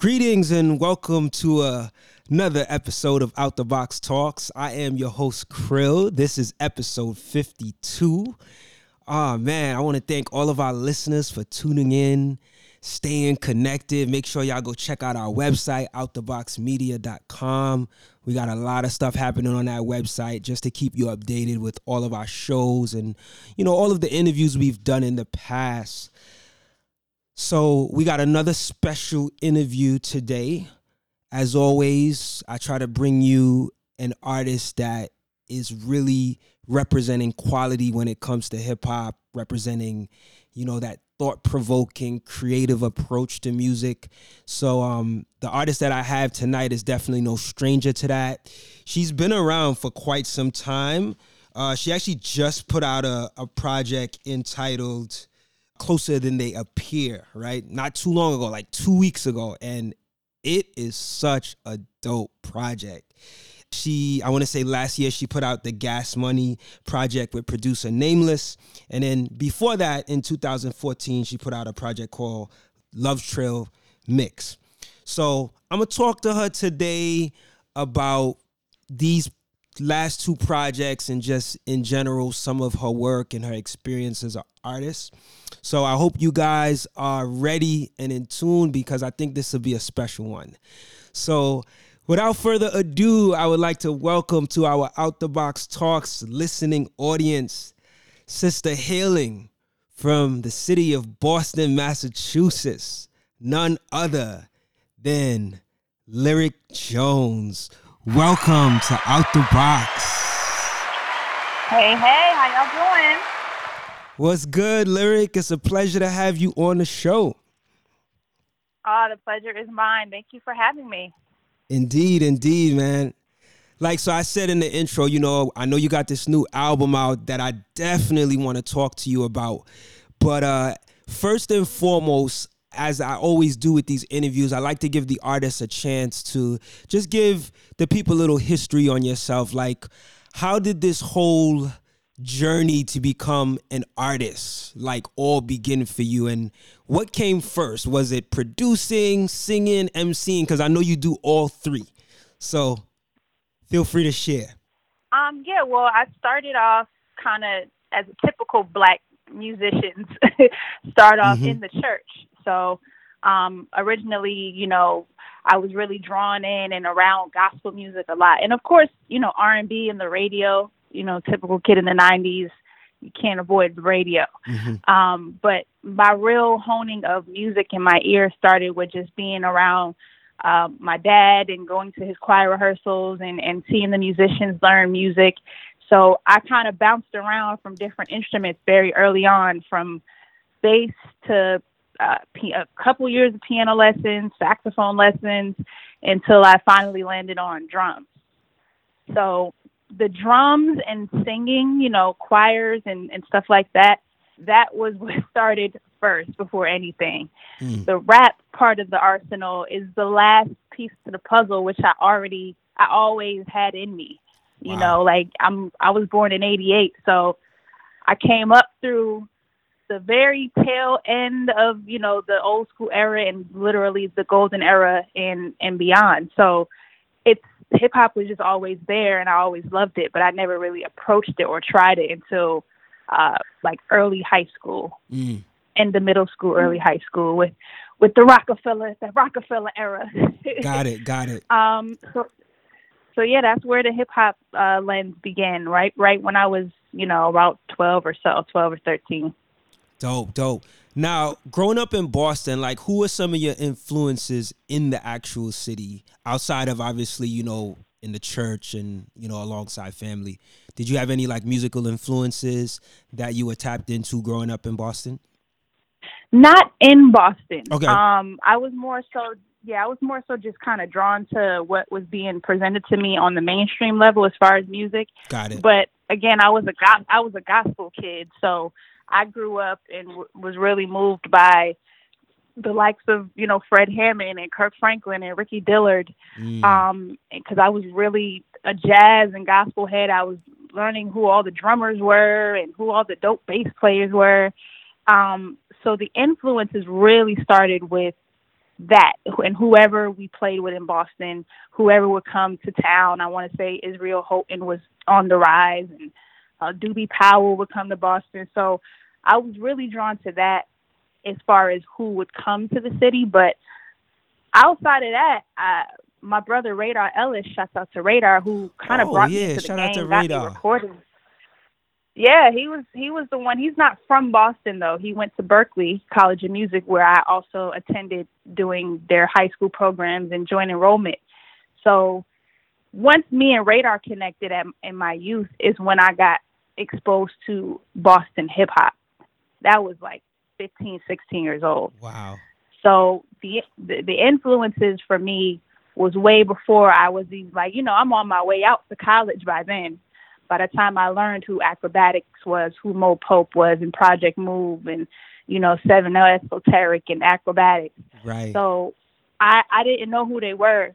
Greetings and welcome to uh, another episode of Out the Box Talks. I am your host, Krill. This is episode 52. Oh man, I want to thank all of our listeners for tuning in, staying connected. Make sure y'all go check out our website, outtheboxmedia.com. We got a lot of stuff happening on that website just to keep you updated with all of our shows and, you know, all of the interviews we've done in the past. So we got another special interview today. As always, I try to bring you an artist that is really representing quality when it comes to hip hop, representing, you know, that thought provoking, creative approach to music. So, um, the artist that I have tonight is definitely no stranger to that. She's been around for quite some time. Uh, she actually just put out a, a project entitled closer than they appear, right? Not too long ago, like two weeks ago. And it is such a dope project. She, I want to say last year, she put out the Gas Money project with producer Nameless. And then before that, in 2014, she put out a project called Love Trail Mix. So I'm going to talk to her today about these last two projects and just in general some of her work and her experience as an artist. So I hope you guys are ready and in tune because I think this will be a special one. So without further ado, I would like to welcome to our Out the Box Talks listening audience, Sister Hailing from the city of Boston, Massachusetts, none other than Lyric Jones. Welcome to Out the Box. Hey, hey, how y'all doing? What's good, Lyric? It's a pleasure to have you on the show. Oh, the pleasure is mine. Thank you for having me. Indeed, indeed, man. Like, so I said in the intro, you know, I know you got this new album out that I definitely want to talk to you about. But uh first and foremost, as I always do with these interviews, I like to give the artists a chance to just give the people a little history on yourself. Like, how did this whole journey to become an artist like all begin for you? And what came first? Was it producing singing emceeing? Because i know you do all three. So feel free to share. Um yeah well i started off kind of as a typical black musicians start off mm-hmm. in the church so um, originally, you know, I was really drawn in and around gospel music a lot, and of course, you know, R and B and the radio. You know, typical kid in the '90s, you can't avoid the radio. Mm-hmm. Um, but my real honing of music in my ear started with just being around uh, my dad and going to his choir rehearsals and and seeing the musicians learn music. So I kind of bounced around from different instruments very early on, from bass to uh, a couple years of piano lessons, saxophone lessons, until I finally landed on drums. So the drums and singing, you know, choirs and, and stuff like that, that was what started first before anything. Mm. The rap part of the arsenal is the last piece to the puzzle, which I already, I always had in me. You wow. know, like I'm, I was born in '88, so I came up through the very tail end of you know the old school era and literally the golden era and and beyond. So it's hip hop was just always there and I always loved it, but I never really approached it or tried it until uh like early high school. Mm. End of middle school, early high school with with the Rockefeller, the Rockefeller era. got it, got it. Um so so yeah, that's where the hip hop uh lens began, right right when I was, you know, about 12 or so, 12 or 13. Dope, dope. Now, growing up in Boston, like who are some of your influences in the actual city outside of obviously, you know, in the church and, you know, alongside family? Did you have any like musical influences that you were tapped into growing up in Boston? Not in Boston. Okay. Um, I was more so yeah, I was more so just kind of drawn to what was being presented to me on the mainstream level as far as music. Got it. But again, I was a go- I was a gospel kid, so I grew up and w- was really moved by the likes of you know Fred Hammond and Kirk Franklin and Ricky Dillard, mm. um, because I was really a jazz and gospel head. I was learning who all the drummers were and who all the dope bass players were. Um, so the influences really started with that and whoever we played with in Boston, whoever would come to town. I want to say Israel Houghton was on the rise, and uh, Doobie Powell would come to Boston. So I was really drawn to that as far as who would come to the city. But outside of that, I, my brother Radar Ellis, shouts out to Radar, who kind of Oh, brought yeah, me to the shout game, out to got me Radar. recording. Yeah, he was he was the one. He's not from Boston though. He went to Berklee College of Music, where I also attended doing their high school programs and joint enrollment. So once me and Radar connected at, in my youth is when I got exposed to Boston hip hop. That was like 15, 16 years old. Wow. So the, the the influences for me was way before I was even like, you know, I'm on my way out to college by then. By the time I learned who Akrobatik was, who Mo Pope was, and Project Move, and you know, Seven L Esoteric and Akrobatik. Right. So I I didn't know who they were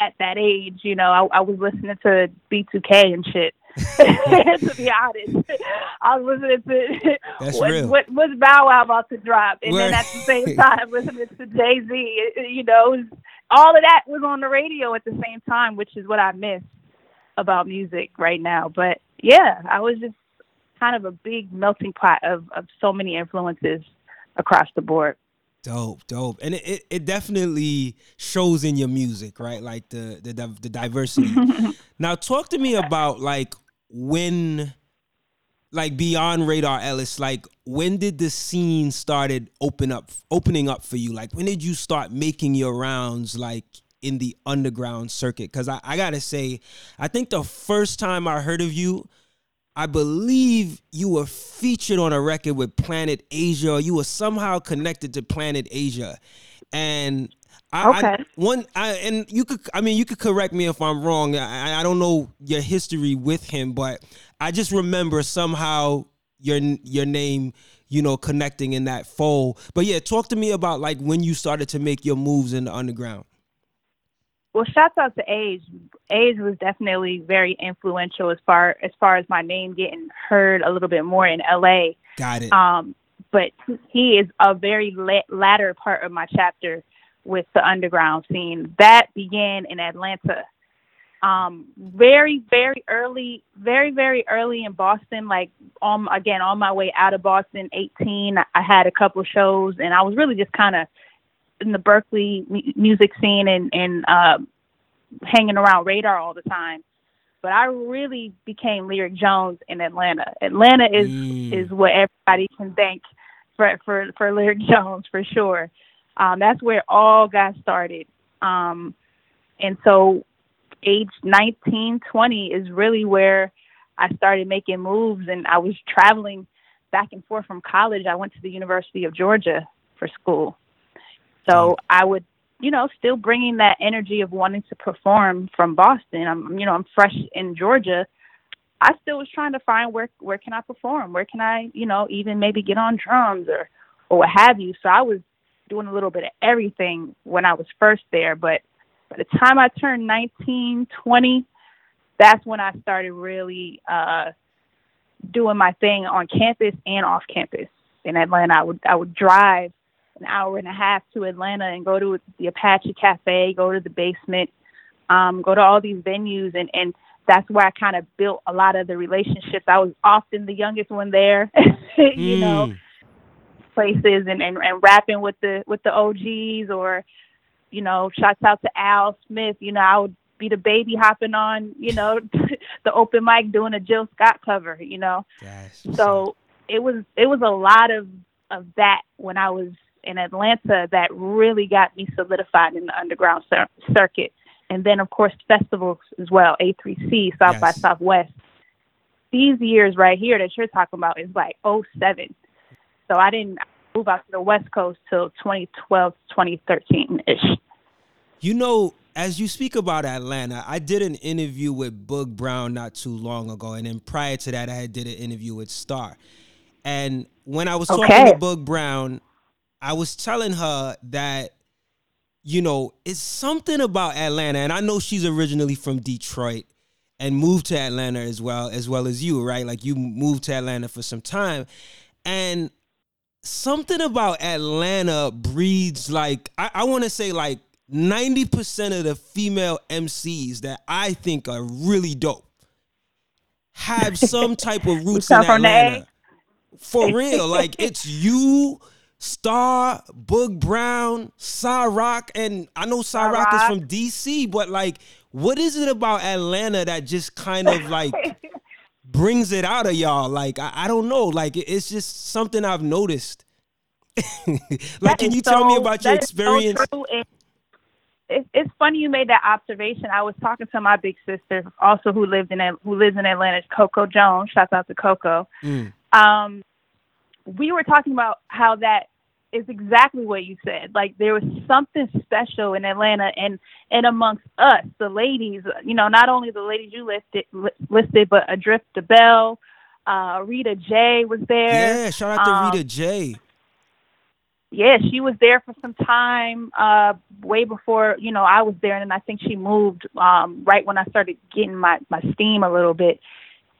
at that age. You know, I, I was listening to B2K and shit. to be honest, I was listening to That's what, real. what what's Bow Wow about to drop, and then at the same time listening to Jay Z. You know, all of that was on the radio at the same time, which is what I miss about music right now. But yeah, I was just kind of a big melting pot of of so many influences across the board. Dope, dope, and it, it, it definitely shows in your music, right? Like the the the diversity. now, talk to me about like when, like beyond Radar Ellis, like when did the scene started open up, opening up for you? Like when did you start making your rounds, like in the underground circuit? Because I, I gotta say, I think the first time I heard of you. I believe you were featured on a record with Planet Asia. Or you were somehow connected to Planet Asia, and I, I one I, and you could I mean you could correct me if I'm wrong. I, I don't know your history with him, but I just remember somehow your your name you know connecting in that fold. But yeah, talk to me about like when you started to make your moves in the underground. Well, shouts out to Age. Age was definitely very influential as far as far as my name getting heard a little bit more in LA. Got it. Um, but he is a very la- latter part of my chapter with the underground scene. That began in Atlanta. Um, very, very early, very, very early in Boston. Like, um, again, on my way out of Boston, 18, I had a couple shows, and I was really just kind of in the Berklee mu- music scene and and uh, hanging around Radar all the time. But I really became Lyric Jones in Atlanta. Atlanta is Mm. is what everybody can thank for for for Lyric Jones for sure. Um, that's where it all got started. Um, and so, age 19, 20 is really where I started making moves, and I was traveling back and forth from college. I went to the University of Georgia for school, so I would. You know, still bringing that energy of wanting to perform from Boston. I'm, you know, I'm fresh in Georgia, I still was trying to find where where can I perform? Where can I, you know, even maybe get on drums or or what have you. So I was doing a little bit of everything when I was first there, but by the time I turned 19, 20, that's when I started really uh doing my thing on campus and off campus in Atlanta. I would I would drive an hour and a half to Atlanta and go to the Apache Cafe, go to the basement, um, go to all these venues and and that's where I kind of built a lot of the relationships. I was often the youngest one there, you know, Mm. places and, and and rapping with the with the OGs or, you know, shouts out to Al Smith. You know, I would be the baby hopping on, you know, the open mic doing a Jill Scott cover. You know, Gosh. so it was it was a lot of of that when I was in Atlanta that really got me solidified in the underground cir- circuit, and then of course festivals as well, A3C, South by Southwest. These years right here that you're talking about is like '07, so I didn't move out to the West Coast till 2012, 2013 ish. You know, as you speak about Atlanta, I did an interview with Boog Brown not too long ago, and then prior to that, I did an interview with Star. And when I was talking Okay. to Boog Brown, I was telling her that you know it's something about Atlanta, and I know she's originally from Detroit and moved to Atlanta as well as well as you, right? Like you moved to Atlanta for some time, and something about Atlanta breeds like I, I want to say like 90% of the female MCs that I think are really dope have some type of roots in Atlanta. For real. Like it's you, Star, Boog Brown, Rock, and I know Rock is from DC, but like what is it about Atlanta that just kind of like brings it out of y'all? Like I, I don't know. Like it's just something I've noticed. like, can you so, tell me about your experience? So it's funny you made that observation. I was talking to my big sister, also who lived in who lives in Atlanta, Coco Jones. Shouts out to Coco. Mm. Um, we were talking about how that is exactly what you said. Like there was something special in Atlanta and and amongst us, the ladies. You know, not only the ladies you listed listed, but Adrift the Bell, uh, Rita J was there. Yeah, shout out to um, Rita J yeah, she was there for some time, uh, way before, you know, I was there. And I think she moved, um, right when I started getting my, my steam a little bit.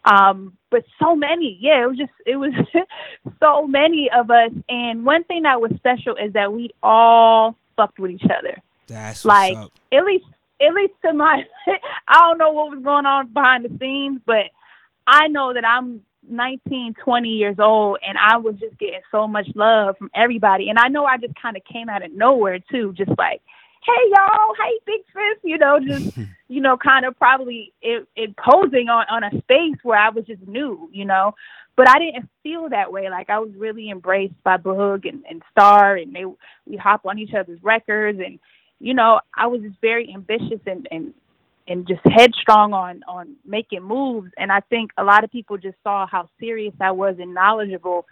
Um, but so many, yeah, it was just, it was so many of us. And one thing that was special is that we all fucked with each other. That's like, at least, at least to my, I don't know what was going on behind the scenes, but I know that I'm 19, 20 years old, and I was just getting so much love from everybody. And I know I just kind of came out of nowhere too, just like, hey y'all, hey big sis, you know, just you know, kind of probably imposing on on a space where I was just new, you know. But I didn't feel that way. Like I was really embraced by Boog and, and Star, and they we hop on each other's records, and you know, I was just very ambitious and and and just headstrong on on making moves and i think a lot of people just saw how serious i was and knowledgeable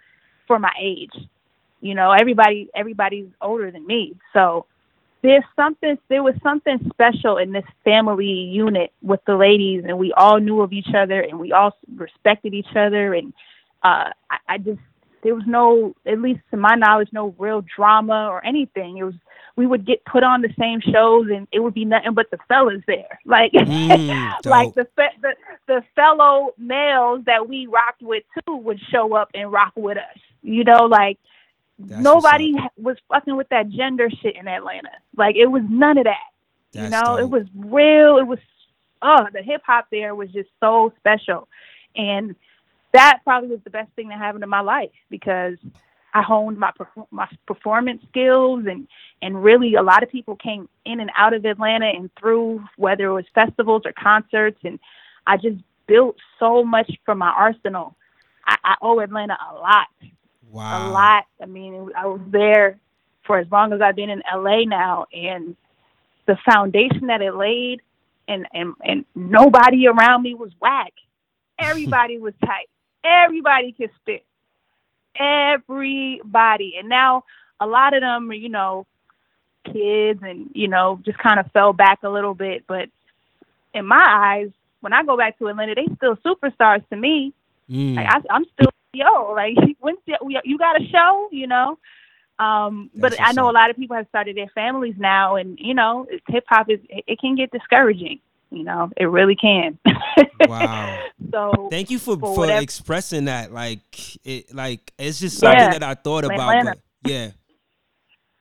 for my age you know everybody everybody's older than me so there's something there was something special in this family unit with the ladies and we all knew of each other and we all respected each other and uh I, I just there was no at least to my knowledge no real drama or anything. It was we would get put on the same shows and it would be nothing but the fellas there. Like mm, like the, fe- the the fellow males that we rocked with too would show up and rock with us you know like That's nobody was fucking with that gender shit in Atlanta like it was none of that That's you know dope. it was real it was oh the hip hop there was just so special and that probably was the best thing that happened in my life because I honed my my performance skills and and really a lot of people came in and out of Atlanta and through whether it was festivals or concerts and I just built so much from my arsenal. I, I owe Atlanta a lot. Wow. A lot. I mean, I was there for as long as I've been in LA now and the foundation that it laid and and and nobody around me was whack. Everybody was tight. Everybody could spit everybody. And now a lot of them are, you know, kids and, you know, just kind of fell back a little bit. But in my eyes, when I go back to Atlanta, they still superstars to me. Mm. Like I, I'm still yo, like when you got a show, you know. Um, but I know a lot of people have started their families now, and you know, hip hop is it can get discouraging. You know, it really can. wow. So thank you for for, for expressing that. Like it, like it's just something yeah. that I thought about. But yeah,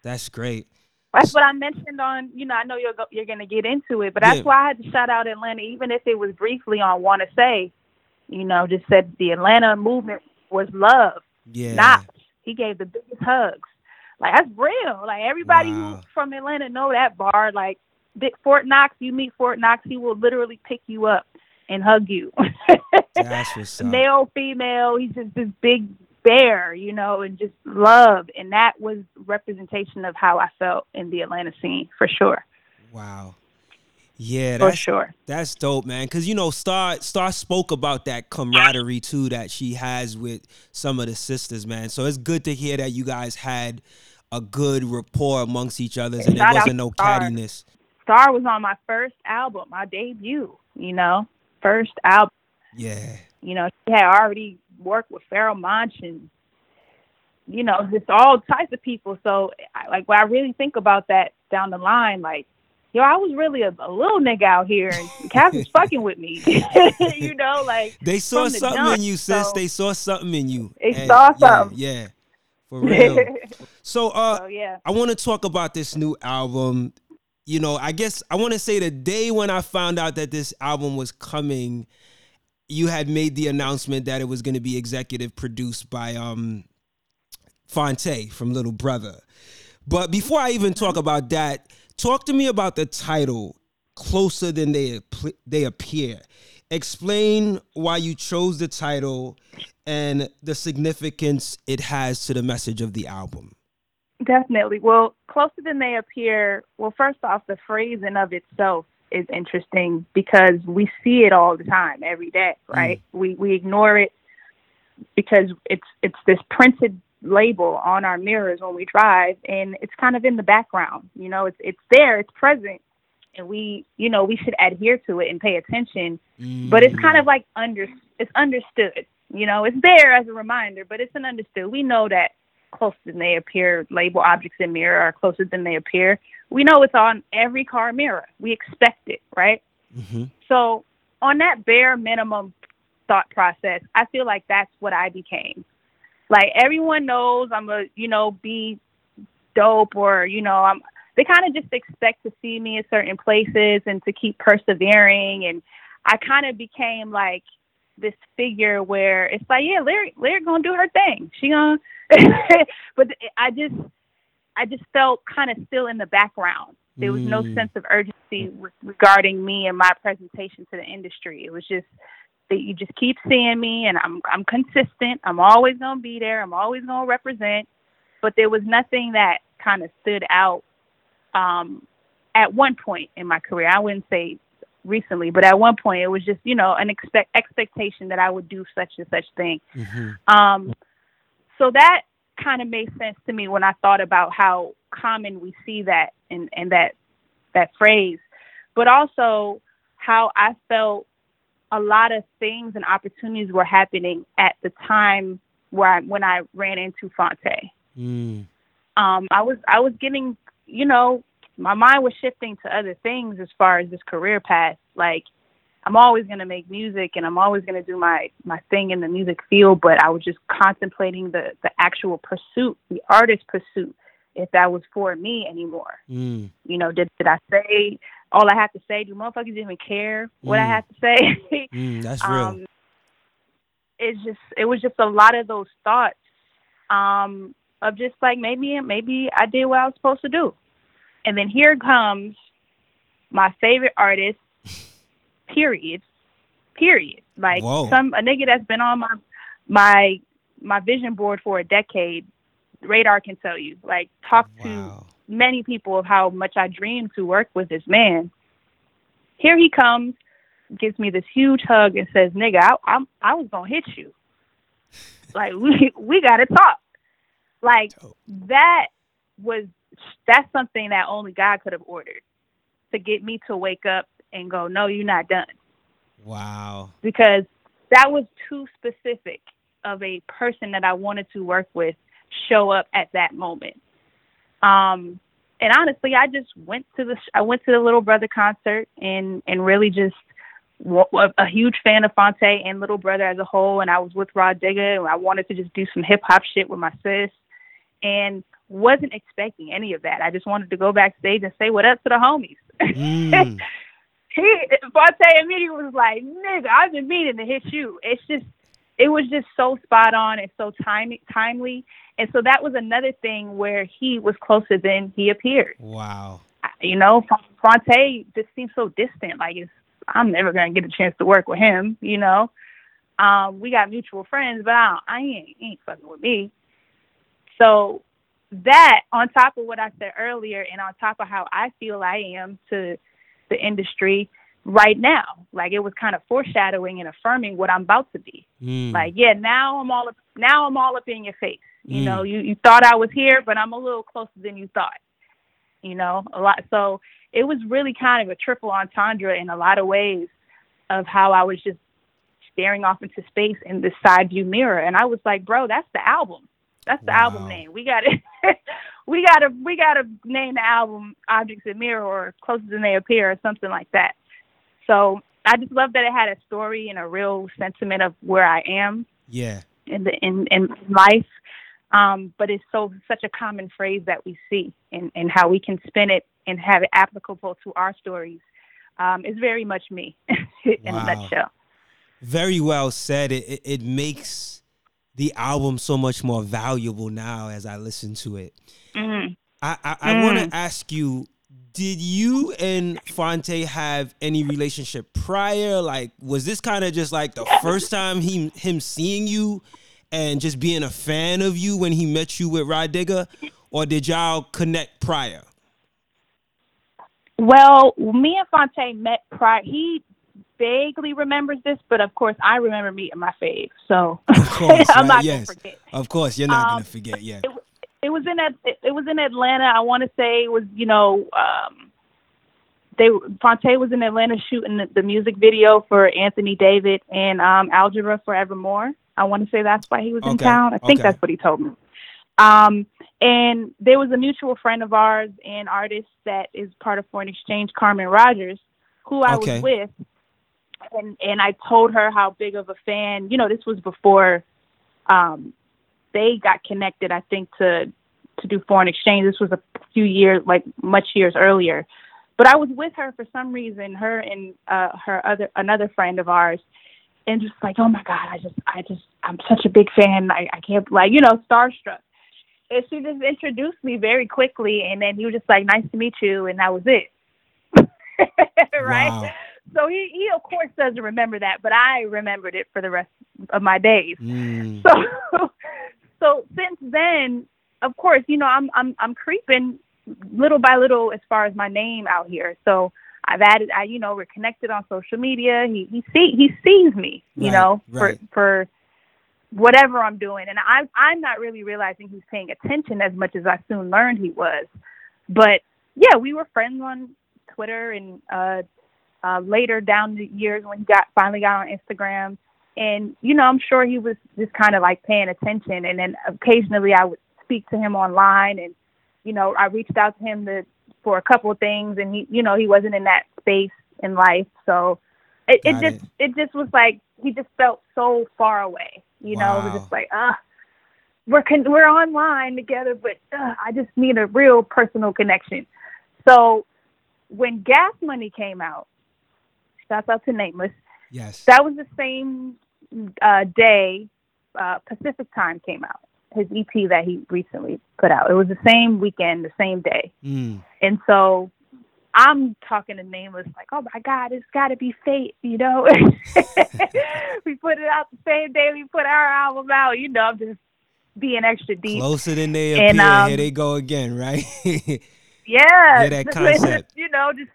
that's great. That's what I mentioned on. You know, I know you're go, you're going to get into it, but that's yeah. why I had to shout out Atlanta, even if it was briefly on "Want to Say." You know, just said the Atlanta movement was love. Yeah. Not he gave the biggest hugs. Like that's real. Like everybody wow. who from Atlanta know that bar. Like Big Fort Knox, you meet Fort Knox, he will literally pick you up and hug you. That's what's up. Male, female, he's just this big bear, you know, and just love. And that was representation of how I felt in the Atlanta scene for sure. Wow. Yeah, that's, for sure. That's dope, man. Because you know, Star Star spoke about that camaraderie too that she has with some of the sisters, man. So it's good to hear that you guys had a good rapport amongst each other, and there wasn't no Star. cattiness. Star was on my first album, my debut, you know, first album. Yeah. You know, she had already worked with Pharoahe Monch and, you know, just all types of people. So, I, like, when I really think about that down the line, like, yo, I was really a, a little nigga out here, and Cass was fucking with me. you know, like they saw the something in you, sis. So they saw something in you. They and, saw something. Yeah, yeah, For real. so uh yeah. I want to talk about this new album. You know, I guess I want to say the day when I found out that this album was coming, you had made the announcement that it was going to be executive produced by um Phonte from Little Brother. But before I even talk about that, talk to me about the title closer than they they appear. Explain why you chose the title and the significance it has to the message of the album. Definitely. Well, closer than they appear. Well, first off, the phrase phrasing of itself is interesting because we see it all the time, every day, right? Mm. We we ignore it because it's it's this printed label on our mirrors when we drive and it's kind of in the background you know it's it's there it's present and we you know we should adhere to it and pay attention. Mm. but it's kind of like under it's understood you know it's there as a reminder but it's an understood. We know that closer than they appear label objects in mirror are closer than they appear. We know it's on every car mirror. We expect it right? Mm-hmm. so on that bare minimum thought process i feel like that's what i became like everyone knows I'm a, you know, be dope or, you know, I'm they kind of just expect to see me in certain places and to keep persevering and I kind of became like this figure where it's like, yeah, Larry, Larry gonna do her thing. She gonna, but I just, I just felt kind of still in the background. There was no mm. sense of urgency regarding me and my presentation to the industry. It was just that you just keep seeing me and I'm I'm consistent. I'm always gonna be there. I'm always gonna represent. But there was nothing that kind of stood out um, at one point in my career. I wouldn't say recently, but at one point it was just you know an expect expectation that I would do such and such thing. Mm-hmm. Um, so that kind of made sense to me when I thought about how common we see that and and that that phrase, but also how I felt a lot of things and opportunities were happening at the time where I, when I ran into Phonte. Mm. Um, I was I was getting, you know, my mind was shifting to other things as far as this career path. Like I'm always gonna make music and I'm always gonna do my my thing in the music field, but I was just contemplating the the actual pursuit, the artist pursuit, if that was for me anymore. Mm. You know, did did I say all I have to say. Do motherfuckers even care what mm. I have to say? mm, that's real. Um, it's just it was just a lot of those thoughts um, of just like maybe maybe I did what I was supposed to do, and then here comes my favorite artist. Period. Period. Like Whoa. some a nigga that's been on my my my vision board for a decade. Radar can tell you. Like talk wow. to many people of how much I dreamed to work with this man. Here he comes, gives me this huge hug and says, "Nigga, I, I'm I was gonna hit you. Like we we gotta talk. Like that was that's something that only God could have ordered to get me to wake up and go, no, you're not done. Wow. Because that was too specific of a person that I wanted to work with show up at that moment. Um, and honestly, I just went to the I went to the Little Brother concert and and really just a huge fan of Phonte and Little Brother as a whole. And I was with Rah Digga, and I wanted to just do some hip hop shit with my sis, and wasn't expecting any of that. I just wanted to go backstage and say what up to the homies. Mm. he Phonte immediately was like, "Nigga, I've been meaning to hit you." It's just it was just so spot on and so time, timely. And so that was another thing where he was closer than he appeared. Wow. You know, Phonte just seems so distant. Like it's, I'm never gonna get a chance to work with him. You know, um, we got mutual friends, but I, I ain't, ain't fucking with me. So that, on top of what I said earlier, and on top of how I feel I am to the industry, right now. Like it was kind of foreshadowing and affirming what I'm about to be. Mm. Like, yeah, now I'm all up, now I'm all up in your face. You mm. know, you you thought I was here, but I'm a little closer than you thought. You know, a lot. So it was really kind of a triple entendre in a lot of ways of how I was just staring off into space in this side view mirror, and I was like, bro, that's the album. That's the wow. album name. We got it. we gotta we gotta name the album Objects in Mirror or Closer Than They Appear or something like that. So I just love that it had a story and a real sentiment of where I am. Yeah. In the in in life. Um, but it's so such a common phrase that we see and, and how we can spin it and have it applicable to our stories um, is very much me in wow. a nutshell. Very well said. It, it, it makes the album so much more valuable now as I listen to it. Mm. I, I, I mm. want to ask you did you and Phonte have any relationship prior? Like, was this kind of just like the first time he him seeing you and just being a fan of you when he met you with Rah Digga, or did y'all connect prior? Well, me and Phonte met prior. He vaguely remembers this, but of course I remember meeting my fave. So course, I'm right? not yes. gonna forget. Of course, you're not um, gonna forget. Yeah. It, it was in it, it was in Atlanta. I want to say it was you know um, they Phonte was in Atlanta shooting the, the music video for Anthony David and um, Algebra Forevermore. I want to say that's why he was okay. in town. I think okay. that's what he told me. Um, and there was a mutual friend of ours and artist that is part of Foreign Exchange, Carmen Rodgers, who I okay. was with. And and I told her how big of a fan. You know, this was before um, they got connected. I think to to do foreign exchange. This was a few years, like much years earlier. But I was with her for some reason, her and uh, her other another friend of ours, and just like, oh my god, I just, I just, I'm such a big fan. I, I can't, like, you know, starstruck. And she just introduced me very quickly, and then he was just like, nice to meet you, and that was it. right? Wow. So he, he of course doesn't remember that, but I remembered it for the rest of my days. Mm. So, so since then, of course, you know, I'm, I'm, I'm creeping little by little as far as my name out here. So I've added, I, you know, we're connected on social media. He, he see, he sees me, you right, know, right. for, for whatever I'm doing. And I, I'm not really realizing he's paying attention as much as I soon learned he was. But yeah, we were friends on Twitter and, uh, uh, later down the years when he got finally got on Instagram. And, you know, I'm sure he was just kind of like paying attention. And then occasionally I would speak to him online and, you know, I reached out to him to, for a couple of things and he, you know, he wasn't in that space in life. So it, it just, it. it. just was like, he just felt so far away, you wow. know, it was just like, ah, uh, we're, con- we're online together, but uh, I just need a real personal connection. So when Gas Money came out, shouts out to Nameless. Yes. That was the same uh, day uh, Pacific Time came out his EP that he recently put out. It was the same weekend, the same day. Mm. And so I'm talking to Nameless like, oh my God, it's got to be fate, you know? we put it out the same day we put our album out, you know, I'm just being extra deep. Closer than they appear, and, um, here they go again, right? yeah. Yeah, that concept. you know, just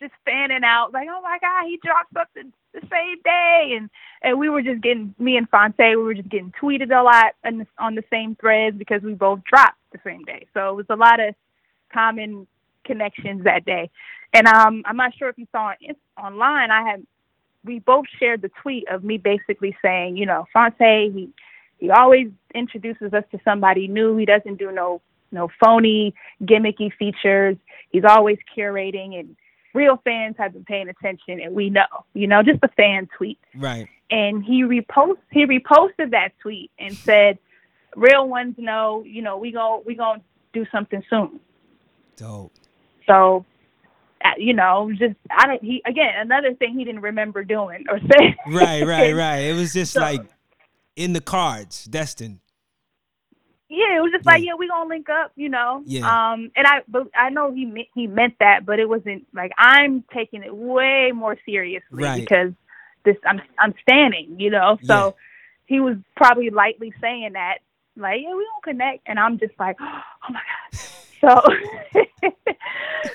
just fanning out like, oh my God, he dropped something the same day, and and we were just getting me and Phonte, we were just getting tweeted a lot on the, on the same threads because we both dropped the same day. So it was a lot of common connections that day. And um, I'm not sure if you saw it online. I had we both shared the tweet of me basically saying, you know, Phonte, he he always introduces us to somebody new. He doesn't do no no phony gimmicky features. He's always curating and real fans have been paying attention and we know, you know, just a fan tweet. Right. And he repost he reposted that tweet and said, Real ones know, you know, we go we gonna do something soon. Dope. So uh, you know, just I don't. He again another thing he didn't remember doing or saying. Right, right, right. It was just so, like in the cards, destined yeah, it was just like, yeah, we gonna link up, you know. Yeah. Um, and I, but I know he meant, he meant that, but it wasn't like I'm taking it way more seriously right. because this I'm I'm standing, you know. So yeah. he was probably lightly saying that, like, yeah, we don't connect, and I'm just like, oh my god. So,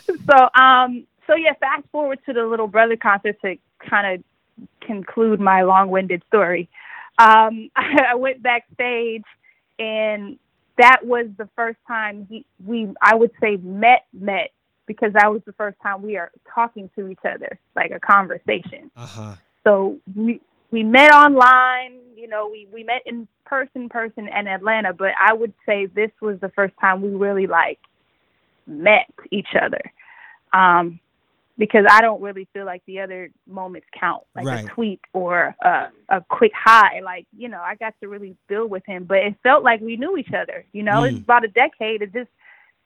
so um, so yeah, fast forward to the little brother concert to kind of conclude my long-winded story. Um, I went backstage and that was the first time he, we, I would say, met, met, because that was the first time we are talking to each other, like a conversation. Uh-huh. So we, we met online, you know, we, we met in person, person in Atlanta, but I would say this was the first time we really like met each other. Um, because I don't really feel like the other moments count, like Right. a tweet or a, a quick high. Like you know, I got to really build with him, but it felt like we knew each other. You know, it's Mm. about a decade of just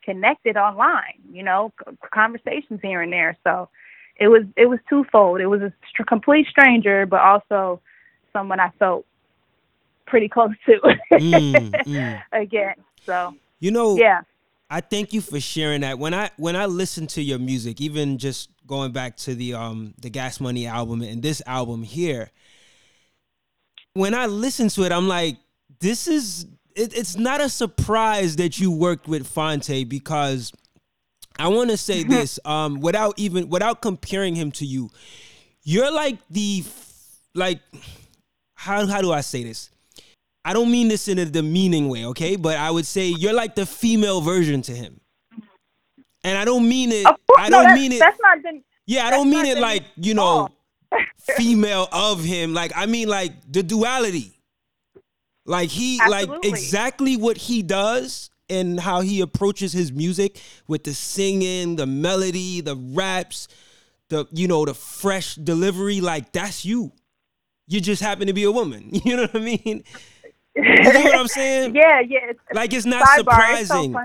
connected online. You know, conversations here and there. So it was it was twofold. It was a str- complete stranger, but also someone I felt pretty close to Mm, mm. again. So You know, yeah. I thank you for sharing that. When I when I listen to your music, even just going back to the um the Gas Money album and this album here, when I listen to it, I'm like, this is it, it's not a surprise that you worked with Phonte because I want to say this um without even without comparing him to you, you're like the like how how do I say this? I don't mean this in a demeaning way, okay? But I would say you're like the female version to him. And I don't mean it I don't that's, mean it That's not the Yeah, I don't mean it like, you know, female of him. Like I mean like the duality. Like he like exactly what he does and how he approaches his music with the singing, the melody, the raps, the you know, the fresh delivery, like that's you. You just happen to be a woman. You know what I mean? You get what I'm saying? yeah, yeah. Like it's not sidebar, surprising.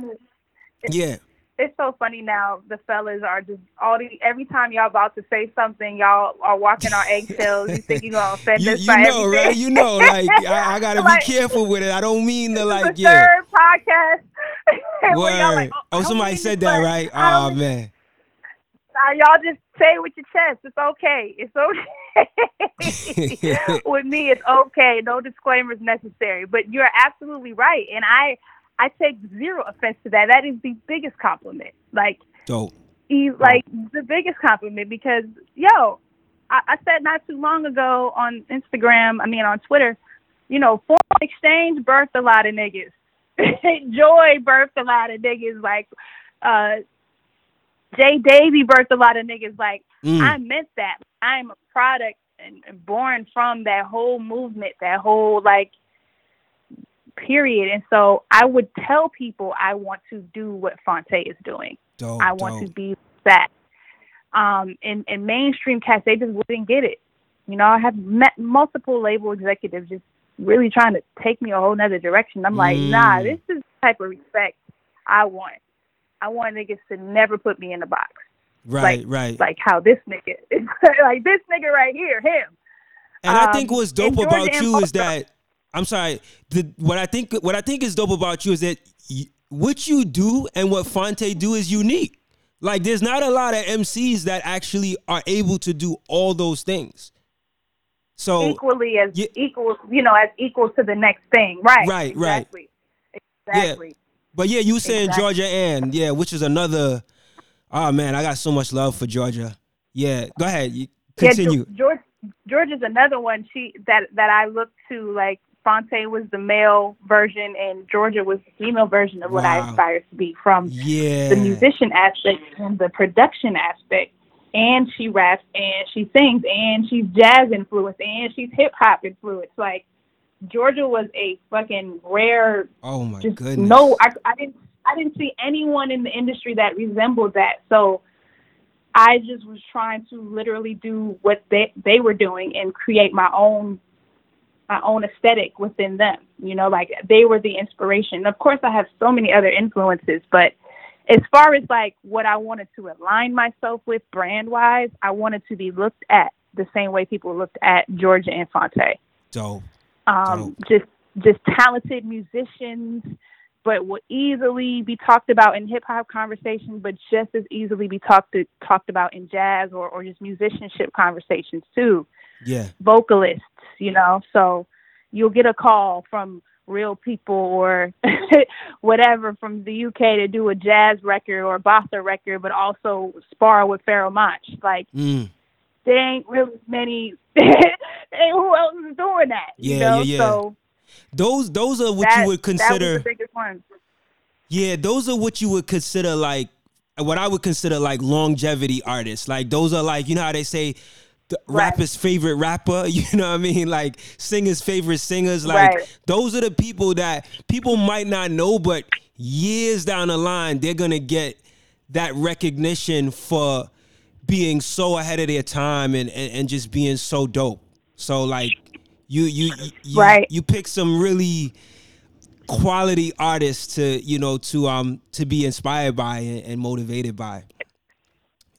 It's so. Yeah. It's so funny now. The fellas are just all the every time y'all about to say something, y'all are walking on eggshells. You think you gonna offend You, us you by know, everything. right? You know, like I, I gotta Like, be careful with it. I don't mean to like, yeah. third podcast. Word. like, oh, oh don't somebody said that, right? Oh man. Nah, y'all just say it with your chest. It's okay. It's okay. with me, it's okay. No disclaimers necessary. But you're absolutely right, and I, I take zero offense to that. That is the biggest compliment. Like, Dope. he's like the biggest compliment because, yo, I, I said not too long ago on Instagram. I mean, on Twitter. You know, foreign exchange birthed a lot of niggas. Joy birthed a lot of niggas. Like, uh, Jay Davy birthed a lot of niggas. Like, Mm. I meant that. I'm a product and born from that whole movement, that whole like period. And so I would tell people I want to do what Phonte is doing. dope. I want dope. to be that. Um, and, and mainstream cats, they just wouldn't get it. You know, I have met multiple label executives just really trying to take me a whole nother direction. I'm like, Mm. nah, this is the type of respect I want. I want niggas to never put me in a box Right, like- right. like how this nigga like this nigga right here, him. And I think Um, what's dope about you is that I'm sorry. The what I think what I think is dope about you is that y- what you do and what Phonte do is unique. Like there's not a lot of MCs that actually are able to do all those things. So equally as yeah. equal, you know, as equal to the next thing. Right. Right, right. exactly. Exactly. But yeah, you saying Exactly. Georgia Anne, yeah, which is another. Oh man, I got so much love for Georgia. Yeah, go ahead. You continue. Yeah, George George is another one she that that I look to like Phonte was the male version and Georgia was the female version of what I Wow. aspire to be from yeah. the musician aspect and the production aspect. And she raps and she sings and she's jazz influenced and she's hip hop influenced. Like Georgia was a fucking rare oh my just goodness. no I, I didn't I didn't see anyone in the industry that resembled that. So I just was trying to literally do what they they were doing and create my own my own aesthetic within them. You know, like they were the inspiration. Of course I have so many other influences, but as far as like what I wanted to align myself with brand wise, I wanted to be looked at the same way people looked at Georgia and Phonte Dope. um, just just talented musicians, but will easily be talked about in hip hop conversations, but just as easily be talked to, talked about in jazz or, or just musicianship conversations too. Yeah. Vocalists, you know, so you'll get a call from real people or whatever from the UK to do a jazz record or a bossa record, but also spar with Pharoahe Monch. Like Mm. there ain't really many. who else is doing that? You Yeah, know? yeah, yeah. So Those those are what that, you would consider. the biggest. Yeah, those are what you would consider like what I would consider like longevity artists. Like those are like you know how they say Right. rapper's favorite rapper, you know what I mean? Like singer's favorite singers. Like Right. those are the people that people might not know, but years down the line they're gonna get that recognition for being so ahead of their time and, and, and just being so dope. So like you you you, right. you pick some really quality artists to you know to um to be inspired by and, and motivated by.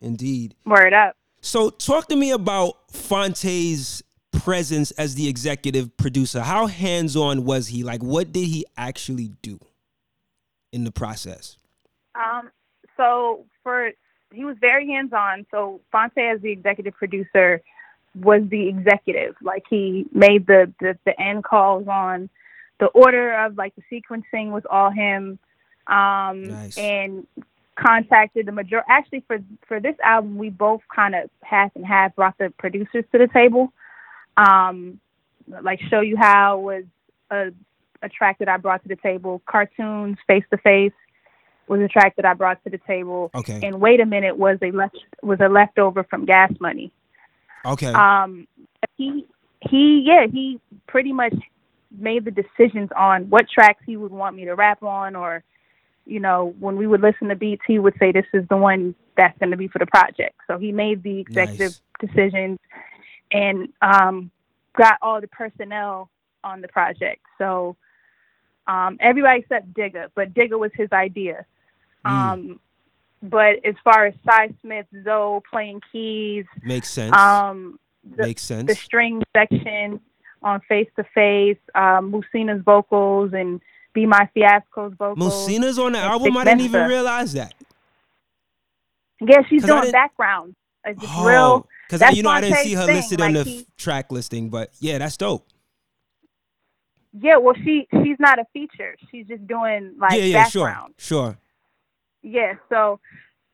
Indeed. Word up. So talk to me about Phonte's presence as the executive producer. How hands-on was he? Like what did he actually do in the process? Um so for he was very hands-on. So Phonte as the executive producer was the executive. Like he made the, the the end calls on the order of like the sequencing was all him. Um Nice. and contacted the major actually for for this album we both kind of half and half brought the producers to the table. Um like Show You How was a a track that I brought to the table. Cartoons, Face to Face was a track that I brought to the table. Okay. And Wait a Minute was a left was a leftover from Gas Money. Okay. Um, he he yeah he pretty much made the decisions on what tracks he would want me to rap on, or you know when we would listen to beats, he would say this is the one that's going to be for the project. So he made the executive Nice. decisions and um, got all the personnel on the project. So um, everybody except Digga, but Digga was his idea. Mm. Um, but as far as Sy Smith, Zoe playing keys, Makes sense. um, the, Makes sense. the string section on Face to Face, um, Musina's vocals and Be My Fiasco's vocals. Musina's on the album. I didn't even realize that. Yeah, she's doing background. It's just real. because you know I didn't see her thing, listed on the he- track listing, but yeah, that's dope. Yeah, well, she she's not a feature. She's just doing like yeah, yeah, background. sure, sure. Yeah, so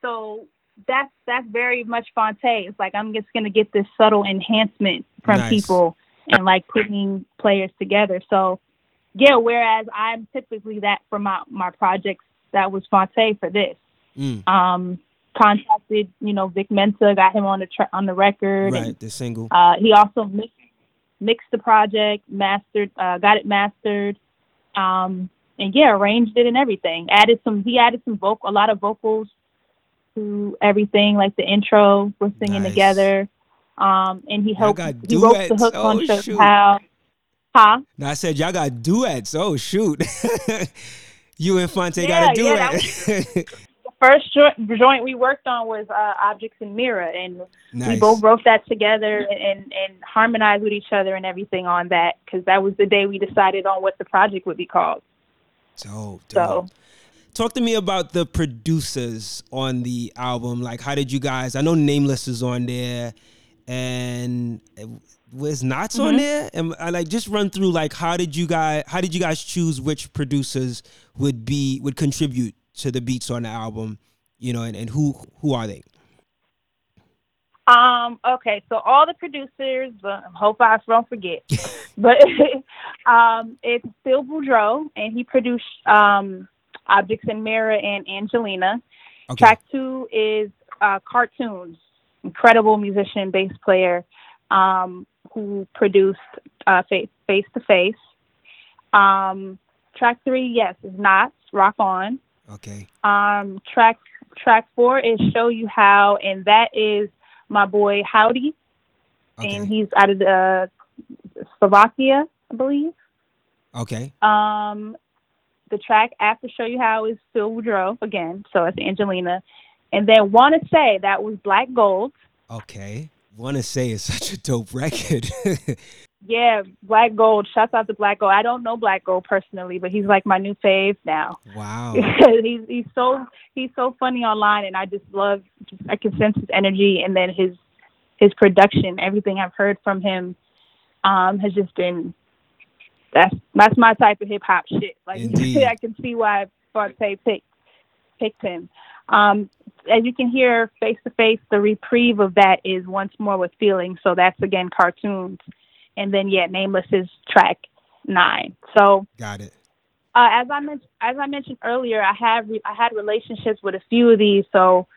so that's that's very much Phonte. It's like I'm just gonna get this subtle enhancement from Nice. people and like putting players together. So yeah, whereas I'm typically that for my my projects that was Phonte for this. Mm, Um contacted, you know, Vic Mensa, got him on the tra- on the record and right, the single. uh, he also mixed, mixed the project, mastered, uh, got it mastered, um, and yeah, arranged it and everything. Added some, he added some vocal, a lot of vocals to everything, like the intro, we're singing Nice. together, um, and he helped. He wrote the hook Oh, on shoot. How. Huh? I said y'all got duets. Oh shoot, you and Phonte Yeah, got a yeah, duet. The first jo- joint we worked on was uh, Objects in Mirror, and we both wrote that together and, and, harmonized with each other and everything on that because that was the day we decided on what the project would be called. Dope, So. Talk to me about the producers on the album. Like, how did you guys? I know Nameless is on there, and was Knots on Mhm. there? And I like just run through like how did you guys? How did you guys choose which producers would be would contribute to the beats on the album? You know, and, and who who are they? Um, okay, so all the producers, uh, hope I don't forget, but um, it's Phil Boudreau, and he produced um, Objects in Mirror and Angelina. Okay. Track two is uh, Cartoons, incredible musician, bass player, um, who produced uh, Face Face to Face. Um, track three, yes, is Knots, Rock On. Okay. Um, track track four is Show You How, and that is my boy Howdy, Okay. and he's out of the, Slovakia, I believe. okay. Um, the track after Show You How is Phil Boudreau again, so it's Angelina, and then Want to Say that was Black Gold. Okay. Want to say is such a dope record. Yeah, Black Gold. Shouts out to Black Gold. I don't know Black Gold personally, but he's like my new fave now. wow. he's he's so he's so funny online, and I just love I can sense his energy, and then his his production. Everything I've heard from him um, has just been that's that's my type of hip hop shit. Like. I can see why Phonte picked picked him. Um, as you can hear, face to face, the reprieve of that is once more with feeling. So that's again cartoons, and then yeah, nameless is track nine. So Got it. uh, as I mentioned, as I mentioned earlier, I have re- I had relationships with a few of these, so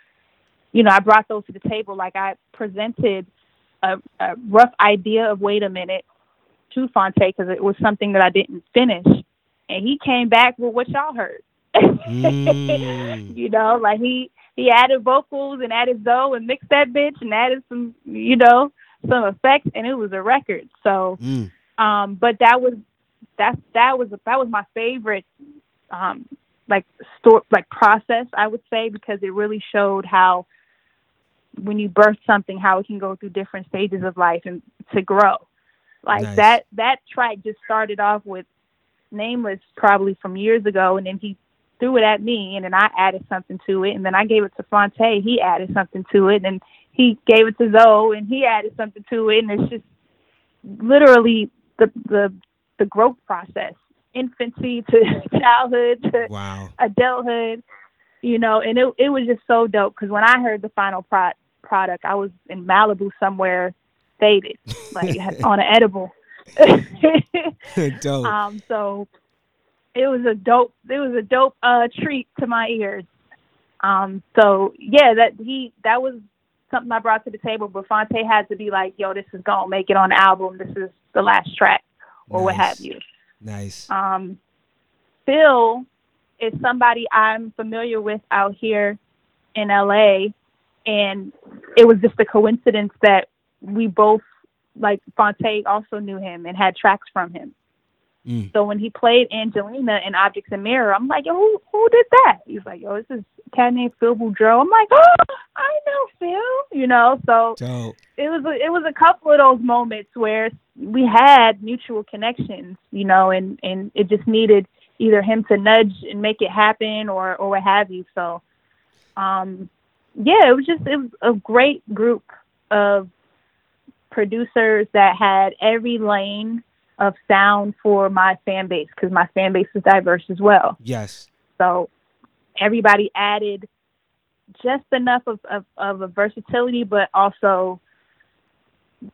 you know I brought those to the table. Like I presented a, a rough idea of wait a minute to Phonte because it was something that I didn't finish, and he came back with what y'all heard. Mm. you know, like he he added vocals and added Zoe and mixed that bitch and added some, you know, some effects, and it was a record. So, mm. um, but that was that that was that was my favorite, um, like store like process I would say because it really showed how when you birth something how it can go through different stages of life and to grow. Like nice. that that track just started off with nameless probably from years ago and then he threw it at me and then I added something to it and then I gave it to Phonte, he added something to it and he gave it to Zoe and he added something to it and it's just literally the the the growth process. Infancy to childhood to wow. adulthood. You know, and it it was just so dope because when I heard the final pro- product, I was in Malibu somewhere faded, like on an edible. dope. Um, so it was a dope. It was a dope uh, treat to my ears. Um, so yeah, that he that was something I brought to the table. But Phonte had to be like, "Yo, this is gonna make it on the album. This is the last track, or nice. what have you." Nice. Um, Phil is somebody I'm familiar with out here in LA, and it was just a coincidence that we both like Phonte also knew him and had tracks from him. Mm. So when he played Angelina in Objects in Mirror, I'm like, yo, who who did that? He's like, yo, this is a cat named Phil Boudreau. I'm like, oh, I know Phil, you know. So Dope. it was a, it was a couple of those moments where we had mutual connections, you know, and and it just needed either him to nudge and make it happen or or what have you. So, um, yeah, it was just it was a great group of producers that had every lane of sound for my fan base because my fan base is diverse as well. Yes. So everybody added just enough of, of, of a versatility, but also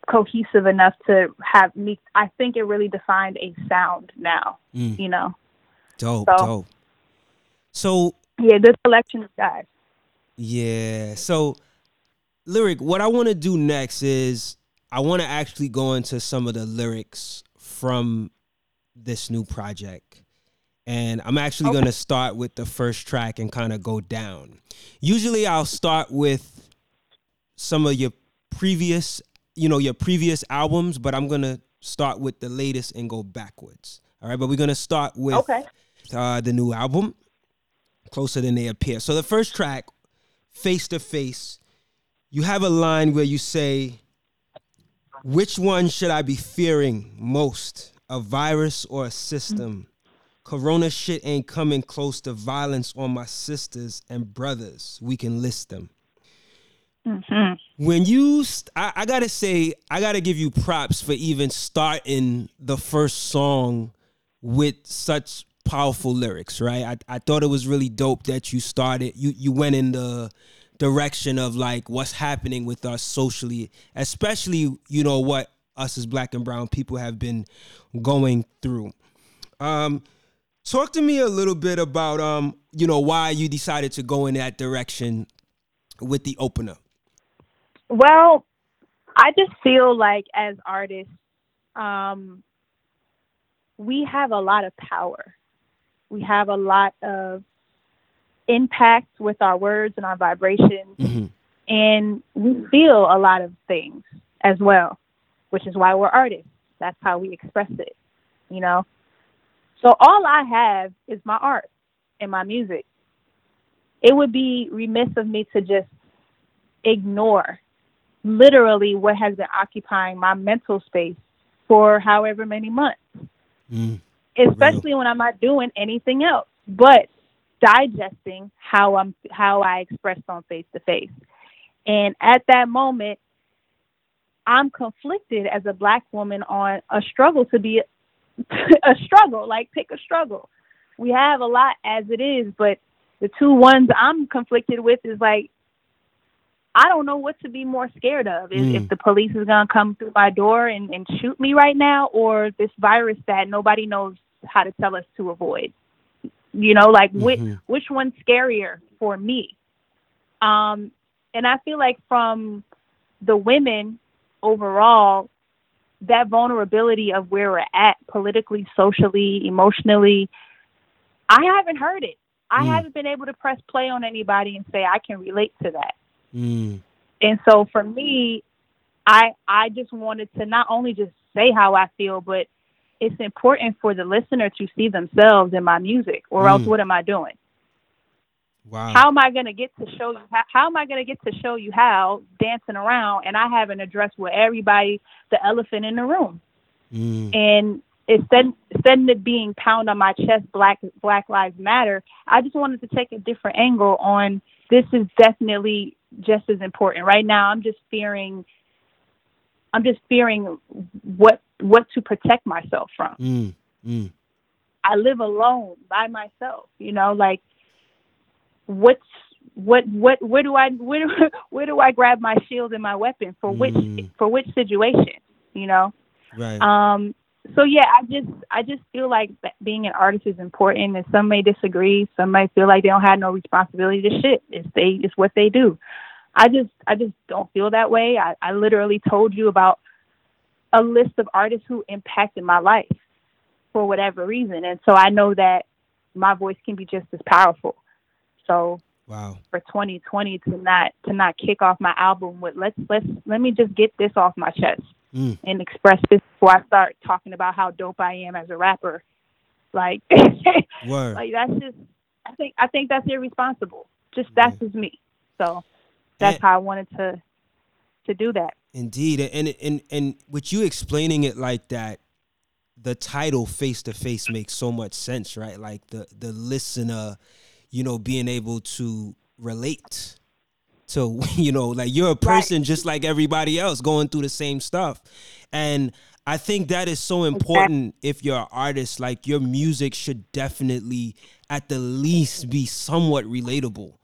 cohesive enough to have me. I think it really defined a sound now. Mm. You know. Dope. So, dope. So yeah, this collection of guys. Yeah. So lyric, what I want to do next is I want to actually go into some of the lyrics from this new project. And I'm actually okay. going to start with the first track and kind of go down. Usually I'll start with some of your previous, you know, your previous albums, but I'm going to start with the latest and go backwards. All right, but we're going to start with okay. uh, the new album, Closer Than They Appear. So the first track, Face to Face, you have a line where you say, which one should I be fearing most? A virus or a system? Corona shit ain't coming close to violence on my sisters and brothers. We can list them. Mm-hmm. When you, st- I, I gotta say, I gotta give you props for even starting the first song with such powerful lyrics, right? I, I thought it was really dope that you started. You you went in the direction of like what's happening with us socially, especially you know what us as black and brown people have been going through. Um, talk to me a little bit about um, you know why you decided to go in that direction with the opener. Well, I just feel like as artists, um, we have a lot of power. We have a lot of impact with our words and our vibrations. Mm-hmm. And we feel a lot of things as well, which is why we're artists. That's how we express it, you know? So all I have is my art and my music. It would be remiss of me to just ignore literally what has been occupying my mental space for however many months. Mm, especially when I'm not doing anything else. But digesting how I'm how I expressed on face to face. And at that moment, I'm conflicted as a black woman on a struggle to be a struggle, like pick a struggle. We have a lot as it is, but the two ones I'm conflicted with is like I don't know what to be more scared of. If, mm. if the police is gonna come through my door and, and shoot me right now or this virus that nobody knows how to tell us to avoid. You know, like mm-hmm. which which one's scarier for me? Um, and I feel like from the women overall, that vulnerability of where we're at politically, socially, emotionally, I haven't heard it. I mm. haven't been able to press play on anybody and say I can relate to that. Mm. And so for me, I I just wanted to not only just say how I feel, but it's important for the listener to see themselves in my music, or mm. else what am I doing? Wow. How am I going to get to show you? How, how am I going to get to show you how dancing around and I haven't addressed with everybody the elephant in the room? Mm. And instead instead of it being pound on my chest, Black Black Lives Matter, I just wanted to take a different angle on this. Is definitely just as important right now. I'm just fearing. I'm just fearing what what to protect myself from. Mm. Mm. I live alone by myself. You know, like what's what what where do I where where do I grab my shield and my weapon for which mm. for which situation? You know. Right. Um, so yeah, I just I just feel like being an artist is important, and some may disagree. Some might feel like they don't have no responsibility to shit. It's they it's what they do. I just I just don't feel that way. I, I literally told you about a list of artists who impacted my life for whatever reason, and so I know that my voice can be just as powerful. So wow, for 2020 to not to not kick off my album with let's let's let me just get this off my chest mm. and express this before I start talking about how dope I am as a rapper. Like, like that's just I think I think that's irresponsible. Just that's just me. So that's how I wanted to to do that. Indeed, and and and with you explaining it like that, the title "Face to Face" makes so much sense, right? Like the the listener, you know, being able to relate to you know like you're a person right. just like everybody else going through the same stuff and i think that is so important if you're an artist like your music should definitely at the least be somewhat relatable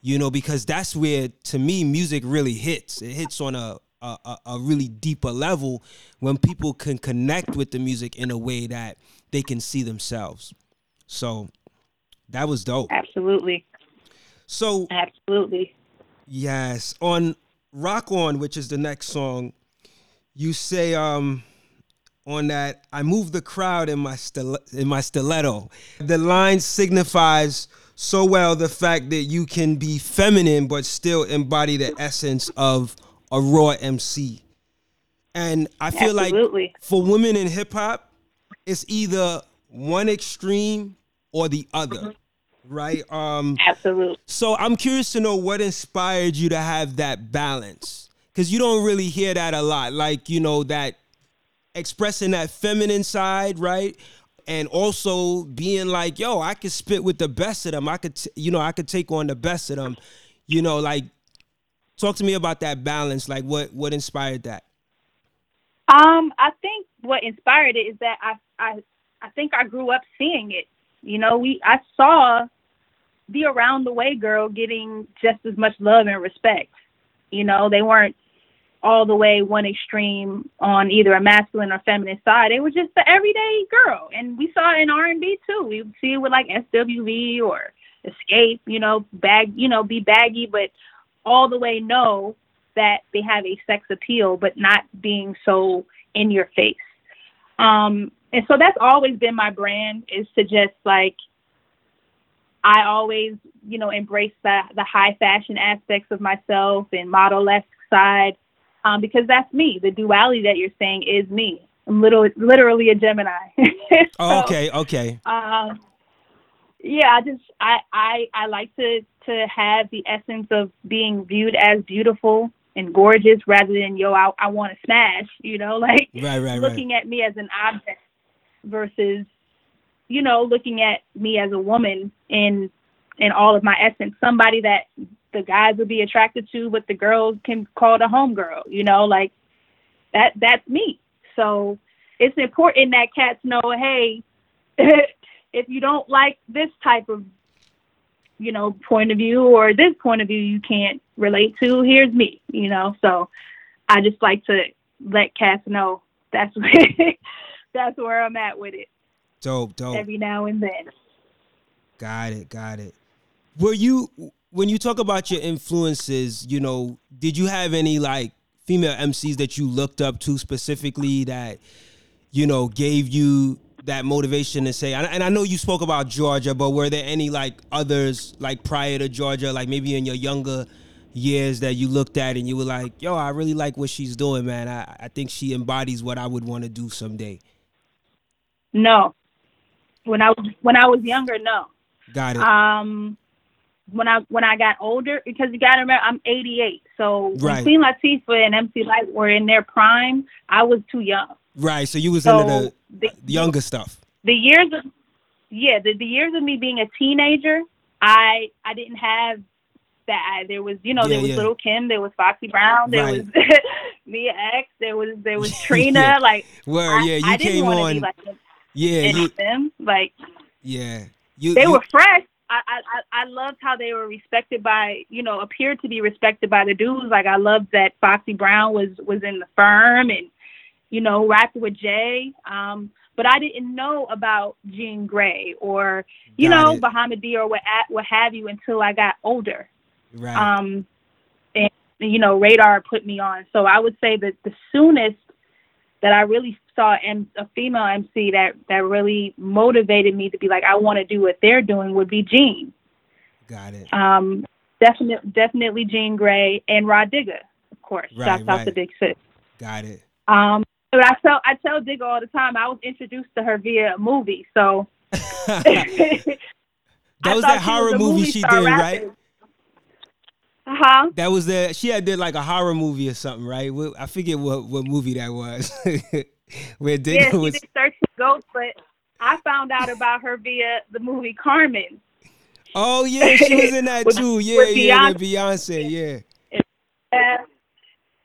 you know because that's where to me music really hits it hits on a a, a really deeper level when people can connect with the music in a way that they can see themselves so that was dope absolutely so absolutely Yes. On Rock On, which is the next song, you say um on that I move the crowd in my stil- in my stiletto. The line signifies so well the fact that you can be feminine but still embody the essence of a raw MC. And I feel Absolutely. like for women in hip hop, it's either one extreme or the other. Mm-hmm right? Um, Absolutely. So I'm curious to know what inspired you to have that balance, because you don't really hear that a lot. Like you know that expressing that feminine side, right? And also being like, yo, I could spit with the best of them. I could, t- you know, I could take on the best of them. You know, like, talk to me about that balance. Like, what what inspired that? Um, I think what inspired it is that I I I think I grew up seeing it. You know, we I saw the around the way girl getting just as much love and respect. You know, they weren't all the way one extreme on either a masculine or feminine side. They were just the everyday girl, and we saw it in R and B too. We see it with like SWV or Xscape. You know, bag. You know, be baggy, but all the way know that they have a sex appeal, but not being so in your face. Um, and so that's always been my brand is to just like I always, you know, embrace the the high fashion aspects of myself and model esque side, um, because that's me. The duality that you're saying is me. I'm little, literally a Gemini. Oh, so, okay, okay. Um, yeah, I just I I I like to to have the essence of being viewed as beautiful and gorgeous rather than yo I I want to smash. You know, like right, right, looking right. at me as an object versus you know, looking at me as a woman in in all of my essence, somebody that the guys would be attracted to, but the girls can call the homegirl, you know, like that that's me. So it's important that cats know, hey, if you don't like this type of you know point of view or this point of view you can't relate to here's me you know so i just like to let cats know that's where that's where i'm at with it Dope, dope. Every now and then. Got it, got it. Were you when you talk about your influences, you know, did you have any like female MCs that you looked up to specifically that, you know, gave you that motivation to say? And I know you spoke about Georgia, but were there any like others like prior to Georgia, like maybe in your younger years that you looked at and you were like, "Yo, I really like what she's doing, man. I, I think she embodies what I would want to do someday." No, when I was when I was younger, no. Got it. Um, when I when I got older, because you got to remember I'm 88, so Right. when Queen Latifah and MC Lyte were in their prime, I was too young. Right. So you was So into the, the younger stuff. the years of yeah, the, the years of me being a teenager, I I didn't have that. I, there was you know Yeah, there was yeah. Lil' Kim, there was Foxy Brown, there Right. was Mia X, there was there was Trina. Yeah. Like Where I, yeah, you I didn't came on. be like yeah, you them. Like yeah. You they you- were fresh. I, I I I loved how they were respected by you know appeared to be respected by the dudes. Like I loved that Foxy Brown was was in the firm and you know rapped with Jay. Um, but I didn't know about Jean Grae or you Got know it. Bahamadia or what what have you until I got older. right. Um, and you know Radar put me on. So I would say that the soonest that I really saw M- a female MC that that really motivated me to be like I want to do what they're doing would be Jean. Got it. Um, definitely definitely Jean Grae and Rah Digga, of course. Right, Shouts out right. to Big Sis. Got it. Um, but I tell I tell Digga all the time. I was introduced to her via a movie, so that was that horror movie, she did, right? Uh huh. That was the she had did like a horror movie or something, right? I forget what what movie that was. Where Digga Yeah, she was did Search for Ghosts, but I found out about her via the movie Carmen. Oh yeah, she was in that With- too. Yeah, yeah, with Beyonce, yeah. Uh,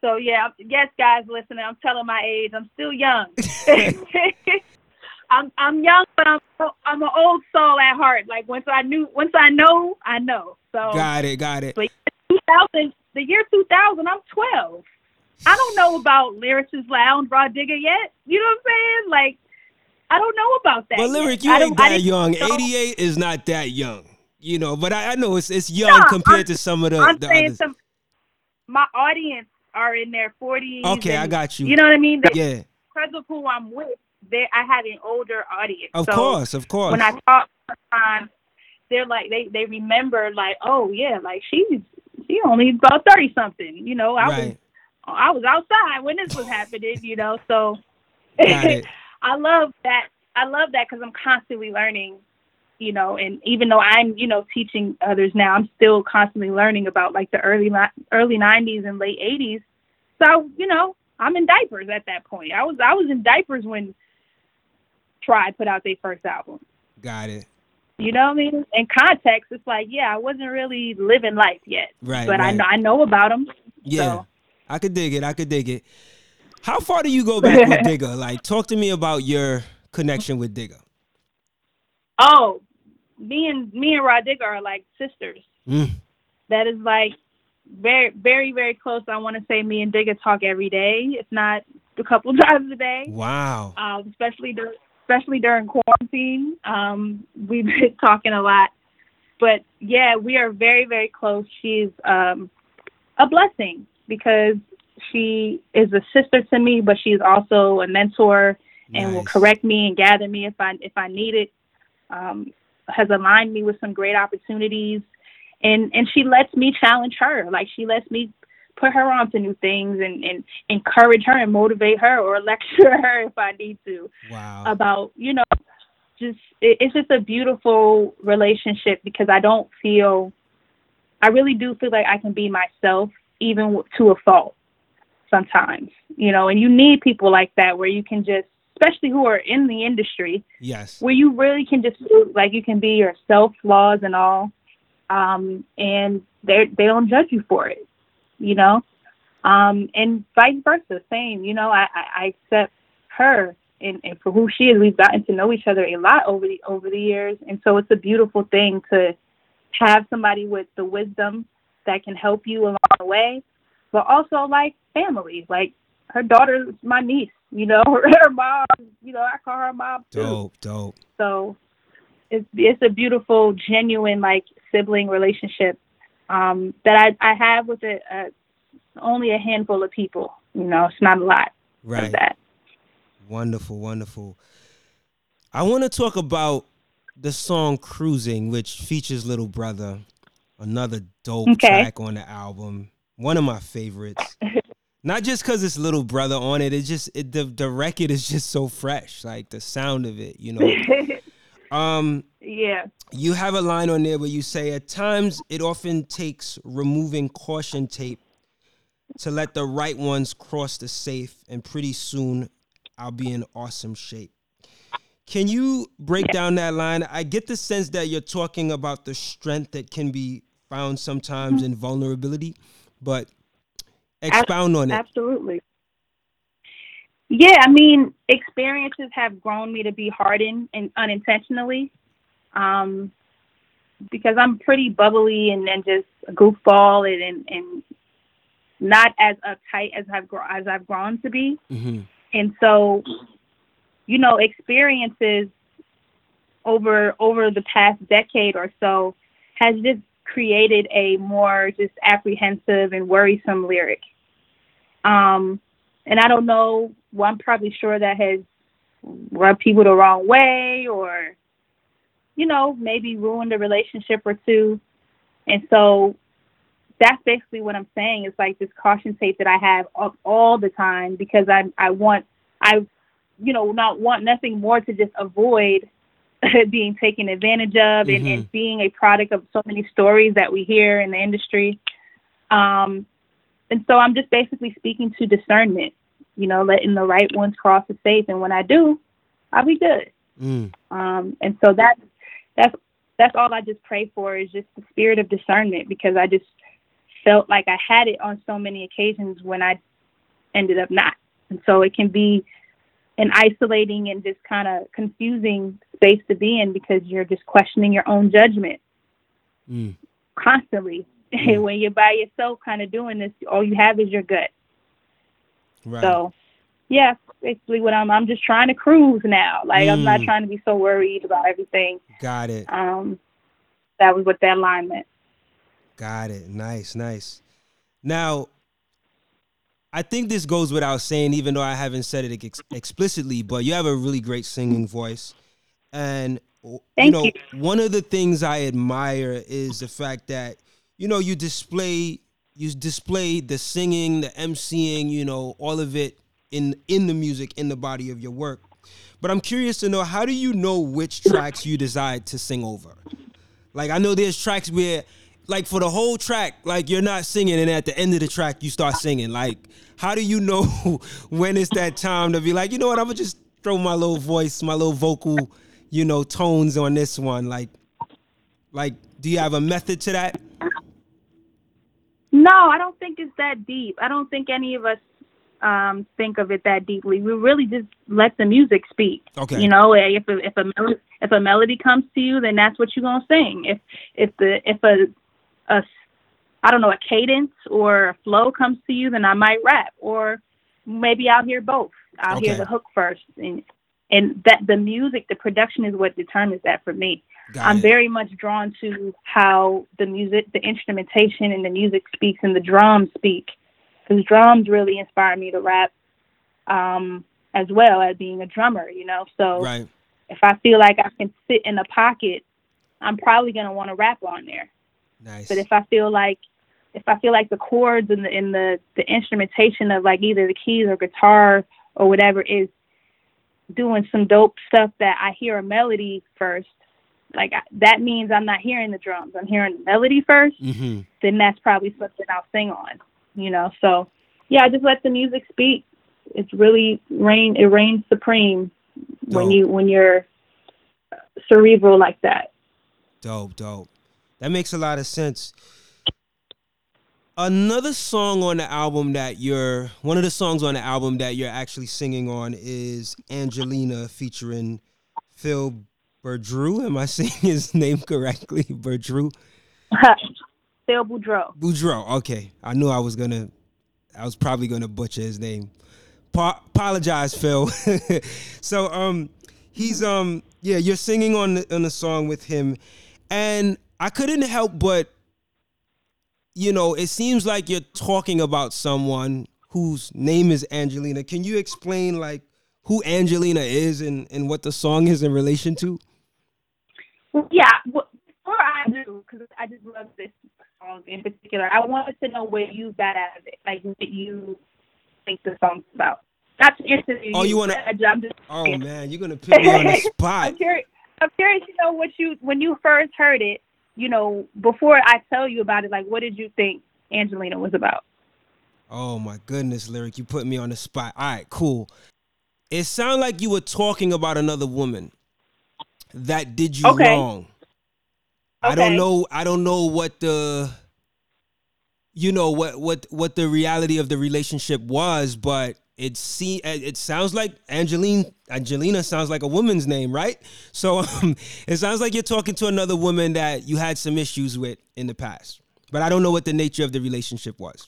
so yeah, yes, guys, listening. I'm telling my age. I'm still young. I'm I'm young, but I'm I'm an old soul at heart. Like once I knew, once I know, I know. So Got it, got it. 2000, the year 2000, I'm 12. I don't know about Lyricist Lounge, Rah Digga yet. You know what I'm saying? Like, I don't know about that. But lyric, you ain't that young. know. 88 is not that young. You know, but I, I know it's it's young compared I'm- to some of the, I'm the saying others. some. My audience are in their 40s. Okay, I got you. You know what I mean? They- yeah, Because of who I'm with, they I have an older audience. of So course, of course. When I talk sometimes, they're like they they remember like, oh yeah, like she's she only about thirty something. You know, I was. I was outside when this was happening, you know. So I love that. I love that because I'm constantly learning, you know. And even though I'm, you know, teaching others now, I'm still constantly learning about like the early early '90s and late '80s. So you know, I'm in diapers at that point. I was I was in diapers when Tribe put out their first album. Got it. You know what I mean? In context, it's like, yeah, I wasn't really living life yet, Right. but I know I know about them. Yeah, So. I could dig it. I could dig it. How far do you go back with Digga? Like, talk to me about your connection with Digga. Oh, me and me and Rah Digga are like sisters. Mm. That is like very, very, very close. I want to say me and Digga talk every day, if not a couple times a day. Wow. Um, especially dur- especially during quarantine. Um, we've been talking a lot. But yeah, we are very, very close. She's um, a blessing because she is a sister to me, but she's also a mentor and will correct me and gather me if I if I need it. Um, has aligned me with some great opportunities, and and she lets me challenge her. Like she lets me put her on to new things and and encourage her and motivate her or lecture her if I need to Wow. about you know just it, it's just a beautiful relationship because I don't feel I really do feel like I can be myself even to a fault sometimes you know and you need people like that where you can just especially who are in the industry yes. where you really can just like you can be yourself flaws and all um and they they don't judge you for it you know? Um and vice versa same you know i i, I accept her and, and for who she is. We've gotten to know each other a lot over the over the years and so it's a beautiful thing to have somebody with the wisdom that can help you along the way but also like family. Like her daughter's my niece you know her, her mom you know i call her mom too Dope. Dope. so it's it's a beautiful, genuine like sibling relationship um, that I I have with a, a only a handful of people. You know, it's not a lot Right. of that. Wonderful. Wonderful. I want to talk about the song "Cruising," which features Little Brother, another dope okay. track on the album. One of my favorites. Not just because it's Little Brother on it. It just it, the the record is just so fresh. Like the sound of it, you know. um. Yeah. You have a line on there where you say, "At times, it often takes removing caution tape to let the right ones cross the safe, and pretty soon, I'll be in awesome shape." Can you break down that line? I get the sense that you're talking about the strength that can be found sometimes in vulnerability, but expound on it. Absolutely. Yeah, I mean, experiences have grown me to be hardened and unintentionally. Um, because I'm pretty bubbly and, and just a goofball and, and, and not as uptight as I've as I've grown to be. Mm-hmm. And so you know, experiences over over the past decade or so has just created a more just apprehensive and worrisome lyric. Um, and I don't know. Well, I'm probably sure that has rubbed people the wrong way, or you know, maybe ruined a relationship or two. And so that's basically what I'm saying. It's like this caution tape that I have all, all the time because I I want I you know, not want nothing more to just avoid being taken advantage of mm-hmm. and, and, mm-hmm. being a product of so many stories that we hear in the industry. Um, and so I'm just basically speaking to discernment, you know, letting the right ones cross the safe. And when I do, I'll be good. Mm. Um, and so that, that's, that's all I just pray for is just the spirit of discernment because I just felt like I had it on so many occasions when I ended up not. And so it can be an isolating and just kind of confusing space to be in because you're just questioning your own judgment mm. constantly. Mm. when you're by yourself, kind of doing this, all you have is your gut. Right. So, yeah, basically what I'm. I'm just trying to cruise now. Like mm. I'm not mm. trying to be so worried about everything. Got it. Um, that was what that line meant. Got it. Nice, nice. Now, I think this goes without saying, even though I haven't said it ex- explicitly, but you have a really great singing voice. And, Thank you know, you. one of the things I admire is the fact that, you know, you display you display the singing, the emceeing, you know, all of it in in the music, in the body of your work. But I'm curious to know how do you know which tracks you decide to sing over? Like I know there's tracks where like for the whole track, like you're not singing, and at the end of the track you start singing. Like, how do you know when it's that time to be like, you know what? I'm gonna just throw my little voice, my little vocal, you know, tones on this one. Like, like, do you have a method to that? No, I don't think it's that deep. I don't think any of us um, think of it that deeply. We really just let the music speak. Okay. You know, if a, if a if a melody comes to you, then that's what you're gonna sing. If if the if a a I don't know a cadence or a flow comes to you, then I might rap, or maybe I'll hear both. I'll okay. hear the hook first, and and that the music, the production is what determines that for me. Got I'm it. very much drawn to how the music, the instrumentation, and the music speaks, and the drums speak, because drums really inspire me to rap, um, as well as being a drummer. You know, so right. if I feel like I can sit in a pocket, I'm probably gonna want to rap on there. Nice. But if I feel like if I feel like the chords and the in the the instrumentation of like either the keys or guitar or whatever is doing some dope stuff that I hear a melody first, like that means I'm not hearing the drums. I'm hearing the melody 1st mm-hmm. Then that's probably something I'll sing on. You know, so yeah, I just let the music speak. It's really reign. It reigns supreme dope. when you when you're cerebral like that. Dope, dope. That makes a lot of sense. Another song on the album that you're one of the songs on the album that you're actually singing on is Angelina featuring Phil Berdreau. Am I saying his name correctly? Berdreau? Phil Boudreau. Boudreau. Okay. I knew I was gonna I was probably gonna butcher his name. Pa- apologize, Phil. so um he's um yeah, you're singing on the, on the song with him and I couldn't help but, you know, it seems like you're talking about someone whose name is Angelina. Can you explain like who Angelina is and, and what the song is in relation to? Yeah, well, before I do, because I just love this song in particular, I wanted to know where you got out of it, like what you think the song's about. Not to interview Oh, you I'm just, Oh man, you're gonna put me on the spot. I'm curious. I'm curious to know what you when you first heard it. You know, before I tell you about it, like what did you think Angelina was about? Oh my goodness, lyric, you put me on the spot. All right, cool. It sounded like you were talking about another woman that did you Okay. wrong. I don't know. I don't know what the, you know what what what the reality of the relationship was, but it see it sounds like Angeline Angelina sounds like a woman's name, right? So um, it sounds like you're talking to another woman that you had some issues with in the past, but I don't know what the nature of the relationship was.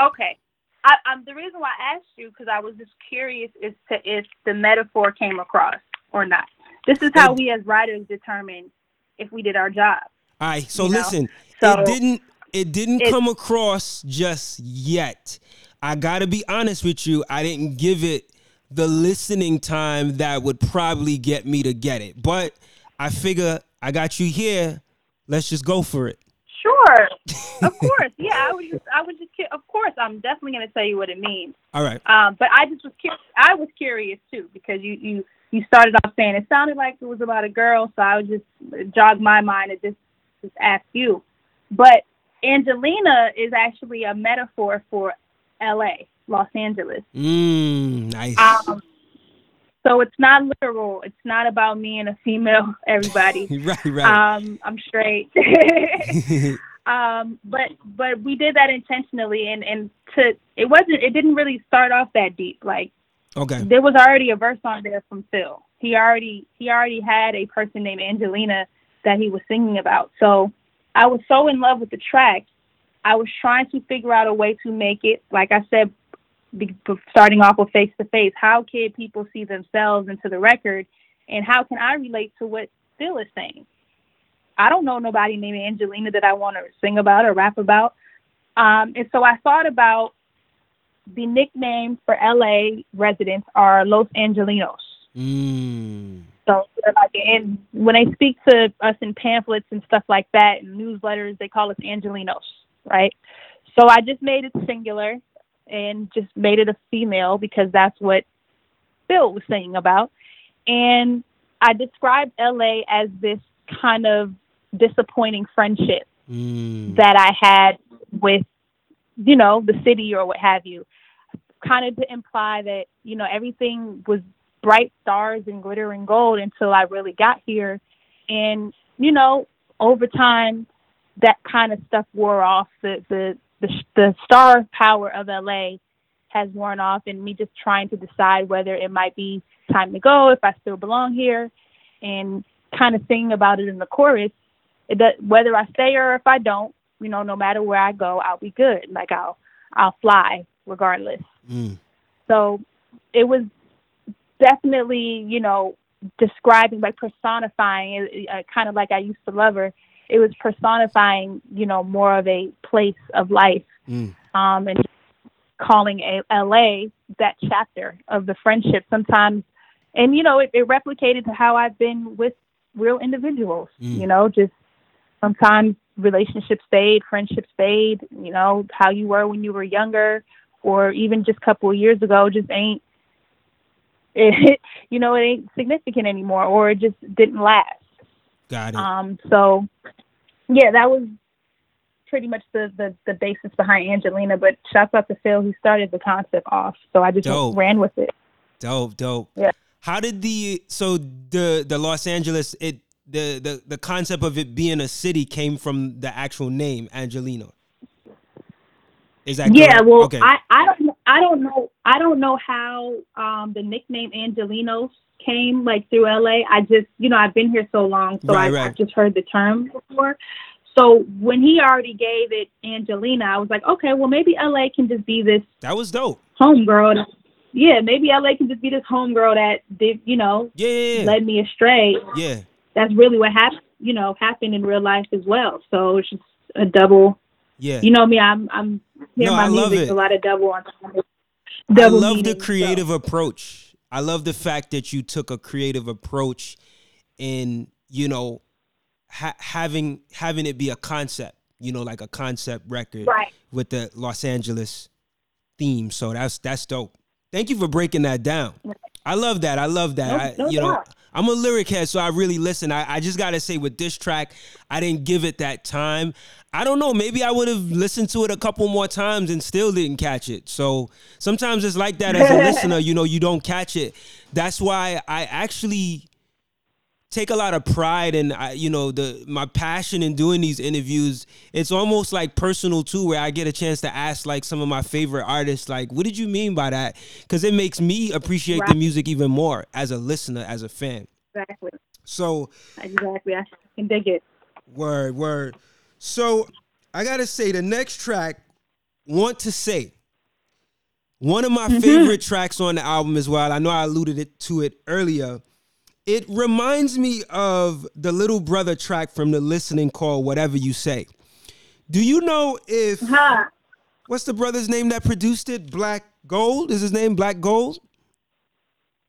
Okay. I, um, the reason why I asked you because I was just curious as to if the metaphor came across or not. This is how we as writers determine if we did our job. All right, so listen, So- it didn't it didn't It- come across just yet. I got to be honest with you, I didn't give it the listening time that would probably get me to get it. But I figure I got you here. Let's just go for it. Sure. of course. Yeah, I was just, I was just, of course, I'm definitely going to tell you what it means. All right. Um, but I just was curious. I was curious too because you you you started off saying it sounded like it was about a girl, so I would just jog my mind and just just ask you. But Angelina is actually a metaphor for L.A., Los Angeles. Mmm, nice. Um, so it's not literal. It's not about me and a female. Everybody. right, right. Um, I'm straight. um, but but we did that intentionally, and and to it wasn't. It didn't really start off that deep. Like okay. there was already a verse on there from Phil. He already he already had a person named Angelina that he was singing about. So I was so in love with the track. I was trying to figure out a way to make it, like I said, be, starting off with face to face. How can people see themselves into the record, and how can I relate to what Phil is saying? I don't know nobody named Angelina that I want to sing about or rap about. Um, and so I thought about the nickname for LA residents are Los Angelenos. Mmm. So like, and when they speak to us in pamphlets and stuff like that and newsletters, they call us Angelenos, right? So I just made it singular and just made it a female because that's what Phil was saying about. And I described LA as this kind of disappointing friendship Mmm. that I had with, you know, the city or what have you, kind of to imply that, you know, everything was bright stars and glitter and gold until I really got here. And, you know, over time, that kind of stuff wore off. The, the, the, the star power of LA has worn off, and me just trying to decide whether it might be time to go, if I still belong here, and kind of singing about it in the chorus it does, whether I stay or if I don't, you know, no matter where I go, I'll be good. Like I'll I'll fly regardless. Mm. So it was definitely, you know, describing like personifying, uh, kind of like I used to love her. It was personifying, you know, more of a place of life, Mm. um, and calling a, LA that chapter of the friendship. Sometimes, and you know, it, it replicated to how I've been with real individuals. Mm. You know, just sometimes relationships fade, friendships fade. You know, how you were when you were younger, or even just a couple of years ago, just ain't. It, you know, it ain't significant anymore, or it just didn't last. Got it. Um, so, yeah, that was pretty much the, the, the basis behind Angelina. But shouts out to Phil, who started the concept off. So I just Dope. ran with it. Dope, dope. Yeah. How did the so the the Los Angeles it the the the concept of it being a city came from the actual name Angelino? Is that Yeah, correct? well, okay. I, I don't I don't know I don't know how um, the nickname Angelenos came like through LA. I just you know I've been here so long, so Right, I, right. I've just heard the term before. So when he already gave it Angelina, I was like, okay, well maybe LA can just be this that was dope. homegirl. Yeah, maybe LA can just be this homegirl that did you know Yeah, yeah, yeah. led me astray. yeah. That's really what happened. You know, happened in real life as well. So it's just a double yeah. you know me, I'm I'm hear No, my I music a lot of double entendres. I love the creative so. approach. I love the fact that you took a creative approach in, you know, ha- having having it be a concept, you know, like a concept record right. with the Los Angeles theme. So that's that's dope. Thank you for breaking that down. I love that. I love that. No, I, you know, I'm a lyric head, so I really listen. I, I just gotta say, with this track, I didn't give it that time. I don't know. Maybe I would have listened to it a couple more times and still didn't catch it. So sometimes it's like that as a listener. You know, you don't catch it. That's why I actually take a lot of pride in you know the my passion in doing these interviews. It's almost like personal too where i get a chance to ask like some of my favorite artists like what did you mean by that? Because it makes me appreciate right. the music even more as a listener as a fan. Exactly. So exactly. I can dig it. Word word. So i gotta say the next track want to say. One of my mm-hmm. favorite tracks on the album as well. I know i alluded it to it earlier it reminds me of the little brother track from the listening call, whatever you say. Do you know if huh. what's the brother's name that produced it? Black Gold is his name. Black Gold.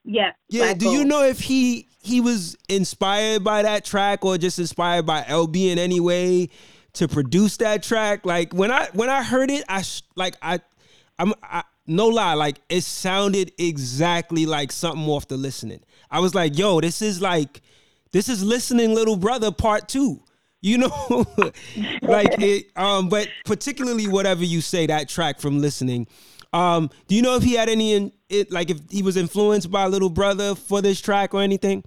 Yeah. Yeah. Black do Gold. you know if he he was inspired by that track or just inspired by LB in any way to produce that track? Like when I when I heard it, I like I I'm I, no lie, like it sounded exactly like something off the listening. I was like, yo, this is like, this is listening, little brother, part two. You know, like it. Um, but particularly whatever you say, that track from listening. Um, do you know if he had any in it, like if he was influenced by Little Brother for this track or anything?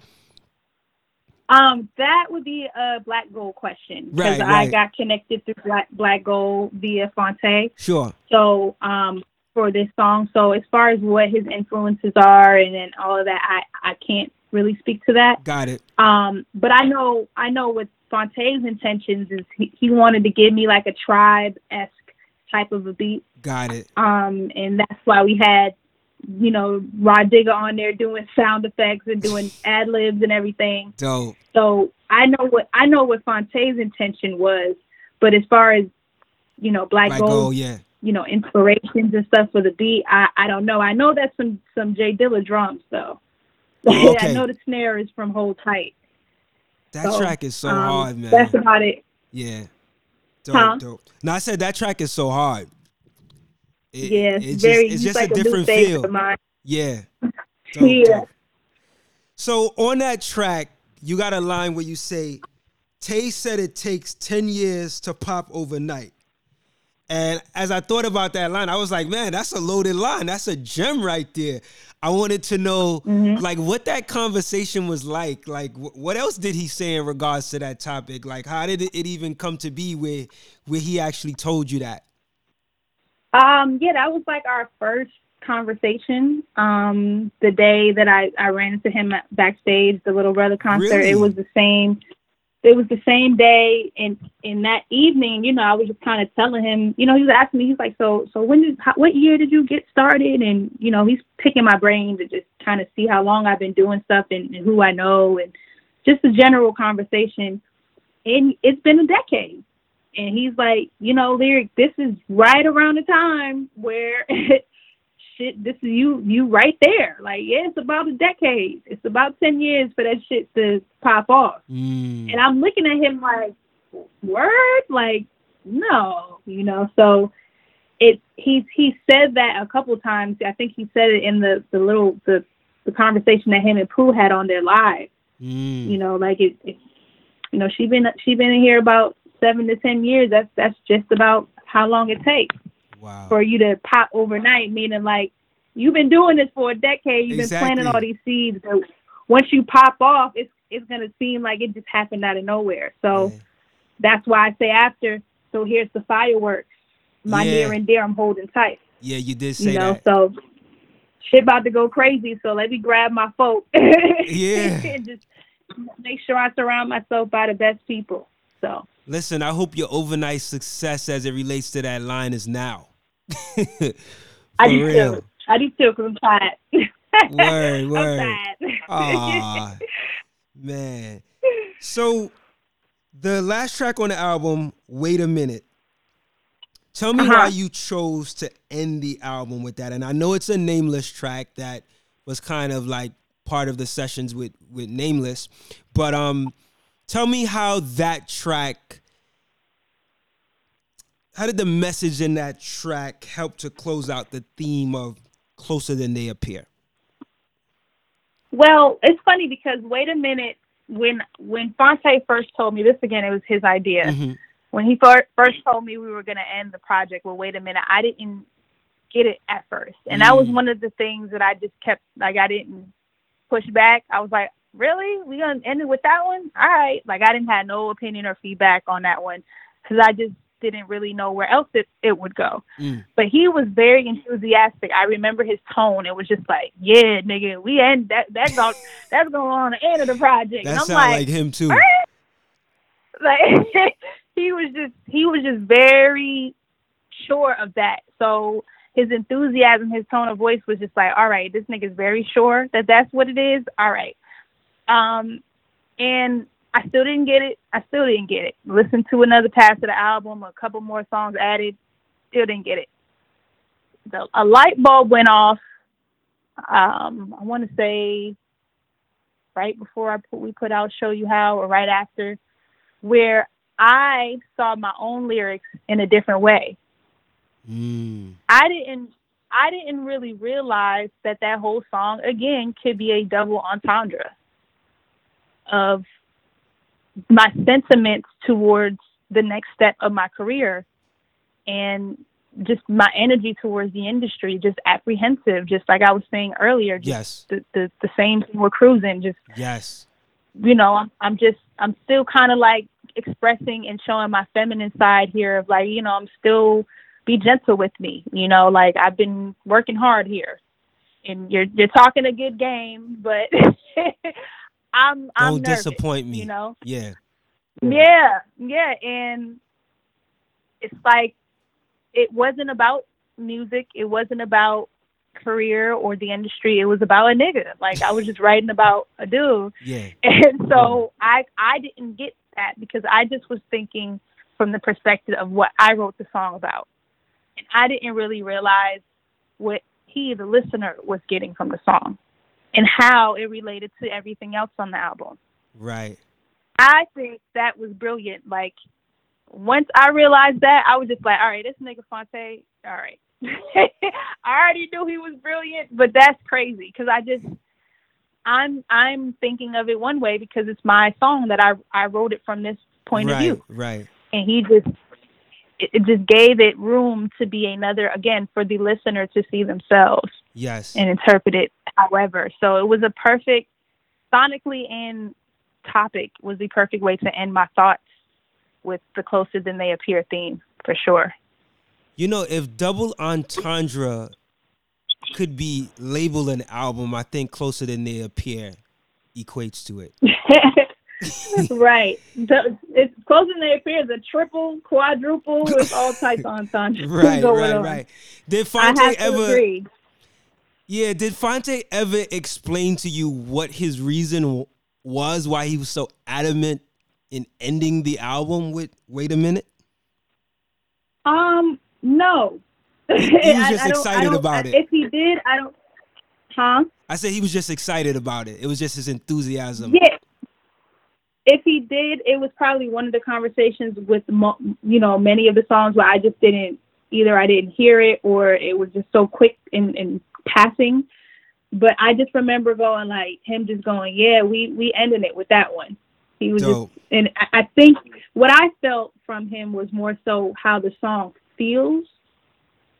Um, that would be a Black Gold question because right, right. I got connected through Black Black Gold via Phonte. Sure. So, um, for this song. So as far as what his influences are and then all of that, I I can't really speak to that. Got it. Um, but I know I know what Phonte's intentions is. He, he wanted to give me like a tribe esque type of a beat. Got it. Um, and that's why we had you know Rah Digga on there doing sound effects and doing ad libs and everything. Dope. So I know what I know what Phonte's intention was, but as far as you know, Black, Black Gold, Gold, yeah you know, inspirations and stuff for the beat. I, I don't know. I know that's some some J Dilla drums though. Oh, okay. I know the snare is from Hold Tight. That so, track is so um, hard, man. That's about it. Yeah. Dope, huh? dope. No, I said that track is so hard. It, yeah, it's, it's very. Just, it's just like a, different feel. Yeah. Dope, yeah. Dope. So on that track, you got a line where you say, "Tay said it takes ten years to pop overnight." And as I thought about that line, I was like, man, that's a loaded line. That's a gem right there. I wanted to know, mm-hmm. like, what that conversation was like. Like, what else did he say in regards to that topic? Like, how did it even come to be where where he actually told you that? Um, yeah, that was like our first conversation. Um, the day that I I ran into him backstage, the Little Brother concert. Really? It was the same it was the same day and in that evening you know i was just kind of telling him you know he was asking me he's like so so when did how, what year did you get started? And you know he's picking my brain to just kind of see how long i've been doing stuff and, and who i know and just a general conversation. And it's been a decade. And he's like you know lyric this is right around the time where shit, this is you, you right there. Like, yeah, it's about a decade. It's about ten years for that shit to pop off. Mm. And I'm looking at him like, word, like, no, you know. So it he he said that a couple times. I think he said it in the the little the the conversation that him and Pooh had on their live. Mm. You know, like it, it you know, she been she been in here about seven to ten years. That's that's just about how long it takes wow. for you to pop overnight, meaning like you've been doing this for a decade, you've exactly. been planting all these seeds. But once you pop off, it's it's gonna seem like it just happened out of nowhere. So yeah. that's why I say after. So here's the fireworks. My yeah. near and dear, I'm holding tight. Yeah, you did say you know, that. So shit about to go crazy. So let me grab my folk. yeah. and just make sure I surround myself by the best people. So listen, I hope your overnight success as it relates to that line is now. I do real. too. I do too, cause I'm tired. Word, word. Aw, man. So the last track on the album, "Wait a Minute," Tell me uh-huh. why you chose to end the album with that. And I know it's a nameless track that was kind of like part of the sessions with with Nameless, but um, tell me how that track. How did the message in that track help to close out the theme of closer than they appear? Well, it's funny because wait a minute, when when Phonte first told me this again, it was his idea. Mm-hmm. When he first first told me we were going to end the project, well, wait a minute, I didn't get it at first, and mm. that was mm. one of the things that I just kept like I didn't push back. I was like, really, we gonna end it with that one? All right, like I didn't have no opinion or feedback on that one because I just didn't really know where else it, it would go. Mm. But he was very enthusiastic. I remember his tone. It was just like, yeah, nigga, we end that that's all that's going on the end of the project. That sounds like, like, him too. Like he was just he was just very sure of that. So his enthusiasm, his tone of voice was just like, all right, this nigga's very sure that that's what it is. All right. Um, and I still didn't get it. I still didn't get it. Listened to another pass of the album, a couple more songs added, still didn't get it. The, a light bulb went off. Um, I want to say right before I put we put out "Show You How" or right after, where I saw my own lyrics in a different way. Mm. I didn't. I didn't really realize that that whole song again could be a double entendre of my sentiments towards the next step of my career and just my energy towards the industry, just apprehensive, just like I was saying earlier. yes. The, the, the same thing we're cruising, just yes. You know, I'm I'm just I'm still kind of like expressing and showing my feminine side here of like, you know, I'm still be gentle with me, you know, like I've been working hard here. And you're you're talking a good game, but I'm I'm Don't nervous, disappoint me. You know? Yeah. Yeah, yeah. And it's like it wasn't about music, it wasn't about career or the industry. It was about a nigga. Like I was just writing about a dude. Yeah. And so I I didn't get that because I just was thinking from the perspective of what I wrote the song about. And I didn't really realize what he, the listener, was getting from the song and how it related to everything else on the album. Right. I think that was brilliant. Like once I realized that, I was just like, all right, this nigga Phonte, all right. I already knew he was brilliant, but that's crazy because I just I'm I'm thinking of it one way because it's my song that I I wrote it from this point right, of view. Right. And he just it, it just gave it room to be another again for the listener to see themselves. Yes. And interpret it however. So it was a perfect sonically and topic was the perfect way to end my thoughts with the closer than they appear theme for sure. You know, if double entendre could be labeled an album, I think closer than they appear equates to it. right. The, it's closer than they appear. is The triple, quadruple, with all types of entendre. right, right, on. right. Did Phonte ever? Agree. Yeah, did Phonte ever explain to you what his reason was, why he was so adamant in ending the album with "Wait a Minute"? Um, no. He, he was just I, excited about it. If he did, I don't. Huh? I said he was just excited about it. It was just his enthusiasm. Yeah. If he did, it was probably one of the conversations with, you know, many of the songs where I just didn't either I didn't hear it or it was just so quick and, in passing. But I just remember going like him just going, yeah, we we ended it with that one. He was Dope. just, and I think what I felt from him was more so how the song feels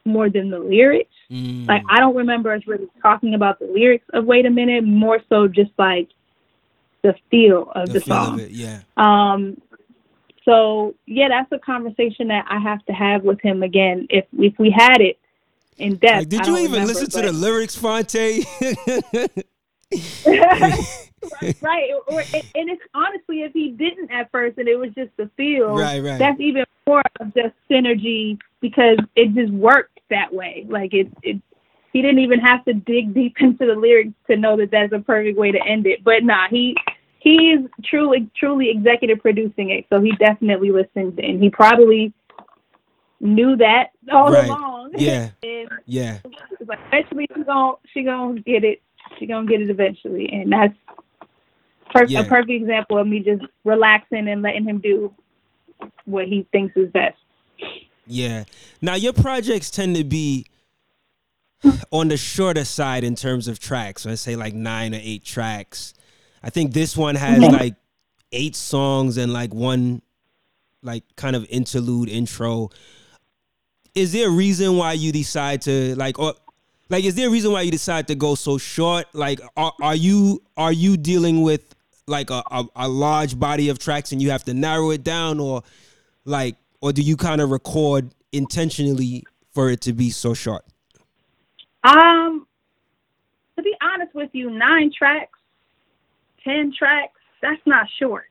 more than the lyrics. Mm. Like I don't remember us really talking about the lyrics of Wait a Minute, more so just like the feel of the, the feel song. Of yeah. Um so yeah, that's a conversation that I have to have with him again if if we had it in depth. Like, did you even remember, listen to the lyrics, Phonte? right, Or, and it's honestly, if he didn't at first, and it was just the feel, right, right. that's even more of just synergy because it just worked that way. Like it, it, he didn't even have to dig deep into the lyrics to know that that's a perfect way to end it. But nah, he he is truly truly executive producing it, so he definitely listened, and he probably knew that all Right. along. Yeah. and Yeah. like eventually she gonna she gonna get it. She gonna get it eventually, and that's per- Yeah. a perfect example of me just relaxing and letting him do what he thinks is best. Yeah. Now your projects tend to be on the shorter side in terms of tracks. Let's say like nine or eight tracks. I think this one has Mhm. like eight songs and like one like kind of interlude intro. Is there a reason why you decide to like or like is there a reason why you decide to go so short? Like are, are you are you dealing with like a, a, a large body of tracks and you have to narrow it down or like or do you kind of record intentionally for it to be so short? Um, to be honest with you, nine tracks, ten tracks, that's not short.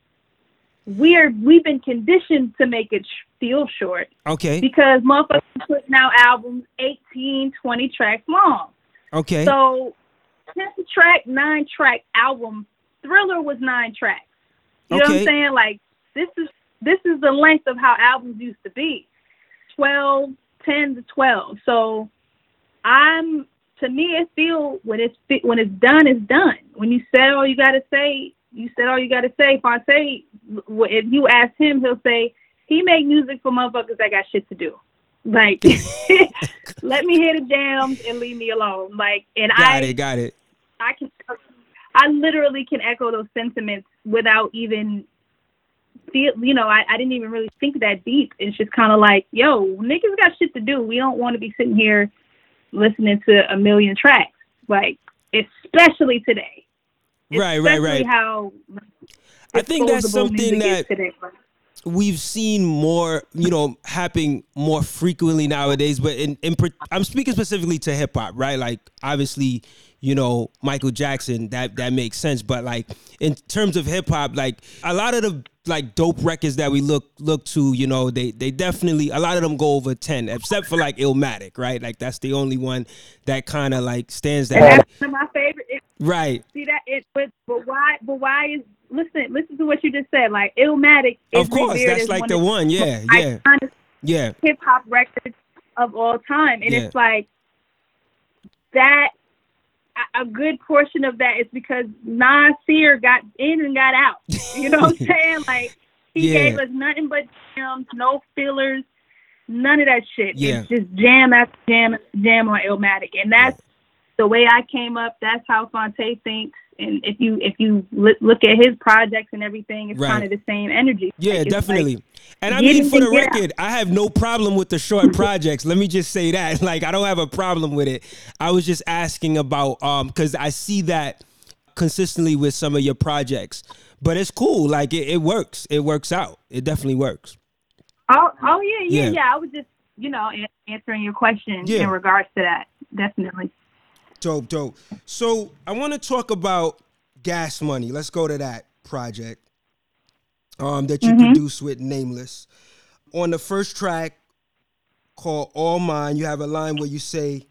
We're we've been conditioned to make it sh- feel short Okay. because motherfuckers putting out albums 18, 20 tracks long. Okay. So, ten track, nine track album, Thriller was nine tracks. You know what I'm saying? Like this is this is the length of how albums used to be, 12, 10 to twelve. So, I'm to me it feel when it's when it's done, it's done. When you said all you got to say, you said all you got to say. Phonte, if you ask him, he'll say he make music for motherfuckers that got shit to do. Like, let me hear the jams and leave me alone. Like, and got I, it. Got it. I can, I literally can echo those sentiments without even feel. You know, I, I didn't even really think that deep. It's just kind of like, yo, niggas got shit to do. We don't want to be sitting here listening to a million tracks. Like, especially today. Right, right, right. How I think that's something that today. we've seen more, you know, happening more frequently nowadays. But in, in I'm speaking specifically to hip hop, right? Like obviously, you know, Michael Jackson, that that makes sense. But like in terms of hip hop, like a lot of the like dope records that we look look to, you know, they they definitely a lot of them go over ten, except for like Illmatic, right? Like that's the only one that kind of like stands And that. that's one of my favorite. It, Right. see that it, but but why? But why is listen? Listen to what you just said. Like Illmatic is Of course, that's like one the one. Yeah, yeah, yeah. hip hop records of all time, and Yeah. it's like that. A- good portion of that is because Nasir got in and got out. You know what I'm saying? Like he Yeah. gave us nothing but jams, no fillers, none of that shit. Yeah. It's just jam after jam jam on Illmatic, and that's the way I came up. That's how Phonte thinks. And if you if you look, at his projects and everything, it's Right. kind of the same energy. Yeah, Like, definitely. like- and I mean, for the record, I have no problem with the short projects. Let me just say that. Like, I don't have a problem with it. I was just asking about um because I see that consistently with some of your projects. But it's cool. Like it, it works. It works out. It definitely works. Oh, oh yeah, yeah, Yeah. yeah. I was just, you know, answering your question Yeah. in regards to that. Definitely. Dope, dope. So I want to talk about Gas Money. Let's go to that project um, that you produced with Nameless. On the first track called All Mine, you have a line where you say,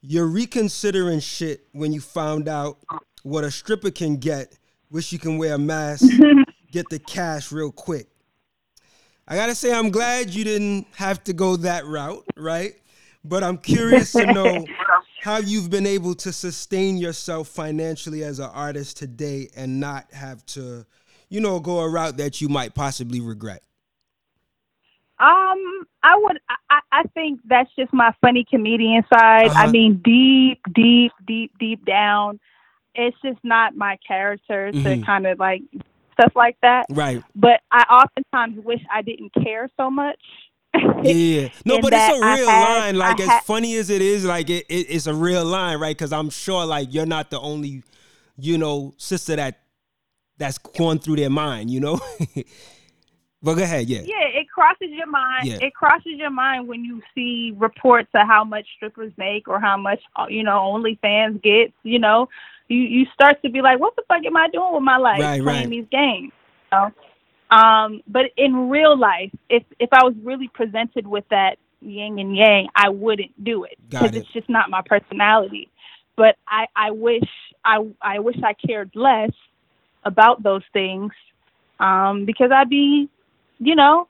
You're reconsidering shit when you found out what a stripper can get. Wish you can wear a mask, get the cash real quick. I gotta say, I'm glad you didn't have to go that route, right? But I'm curious to know how you've been able to sustain yourself financially as an artist today and not have to, you know, go a route that you might possibly regret. Um, I would. I, I think that's just my funny comedian side. Uh-huh. I mean, deep, deep, deep, deep down, it's just not my character to Mhm. kind of like stuff like that. Right. But I oftentimes wish I didn't care so much. Yeah. No, but it's a real had- line. Like I as funny as it is, like it, it it's a real line, right? Because I'm sure like you're not the only, you know, sister that that's going through their mind, you know. but go ahead, yeah. Yeah, it crosses your mind. Yeah. It crosses your mind when you see reports of how much strippers make or how much uh, you know OnlyFans gets. You know, you you start to be like, what the fuck am I doing with my life Right, playing right. these games? You know? Um, but in real life, if if I was really presented with that yin and yang, I wouldn't do it because it. it's just not my personality. But I I wish I I wish I cared less about those things um, because I'd be you know,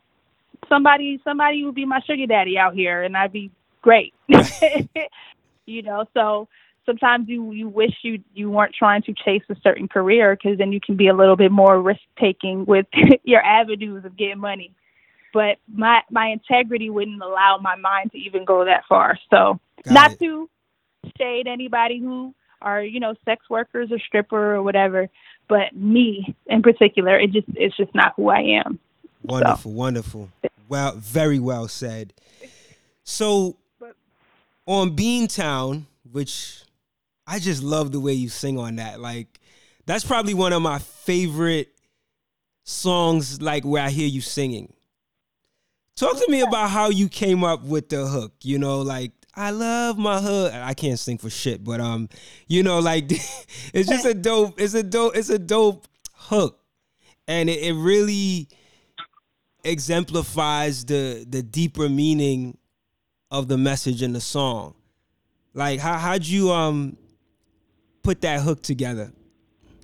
somebody somebody would be my sugar daddy out here, and I'd be great. you know, so sometimes you you wish you you weren't trying to chase a certain career because then you can be a little bit more risk taking with your avenues of getting money. But my my integrity wouldn't allow my mind to even go that far. So Got not it. to shade anybody who are you know sex workers or stripper or whatever, but me in particular, it just it's just not who I am. Wonderful, so. wonderful. Well, very well said. So on Beantown, which I just love the way you sing on that. Like that's probably one of my favorite songs like where I hear you singing. Talk to me about how you came up with the hook, you know, like I love my hood. I can't sing for shit, but um, you know, like it's just a dope, it's a dope, it's a dope hook. And it, it really exemplifies the the deeper meaning of the message in the song. Like how how'd you um put that hook together?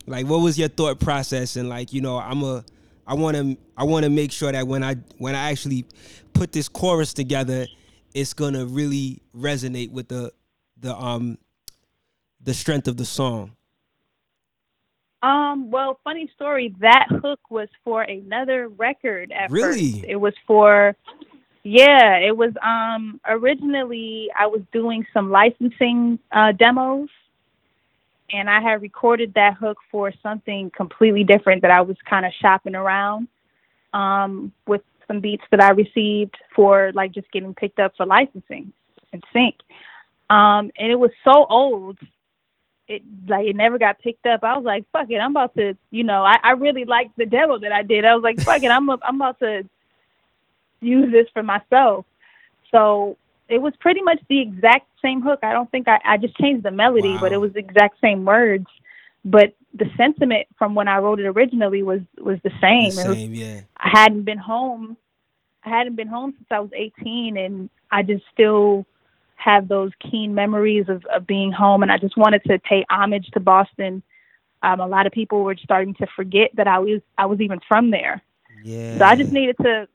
Like what was your thought process and like, you know, I'm a I want to I want to make sure that when I when I actually put this chorus together, it's to really resonate with the the um the strength of the song. Um, well, funny story, that hook was for another record at really? first. It was for yeah, it was um originally I was doing some licensing uh demos and I had recorded that hook for something completely different that I was kind of shopping around um, with some beats that I received for like just getting picked up for licensing and sync. Um, and it was so old, it like it never got picked up. I was like, fuck it, I'm about to, you know, I, I really liked the demo that I did. I was like, fuck it, I'm a, I'm about to use this for myself. So it was pretty much the exact same hook. I don't think I, I just changed the melody, wow. but it was the exact same words. But the sentiment from when I wrote it originally was was the same. The same, was, yeah. I hadn't been home. I hadn't been home since I was 18, and I just still have those keen memories of, of being home. And I just wanted to pay homage to Boston. Um, a lot of people were starting to forget that I was I was even from there. Yeah. So I just needed to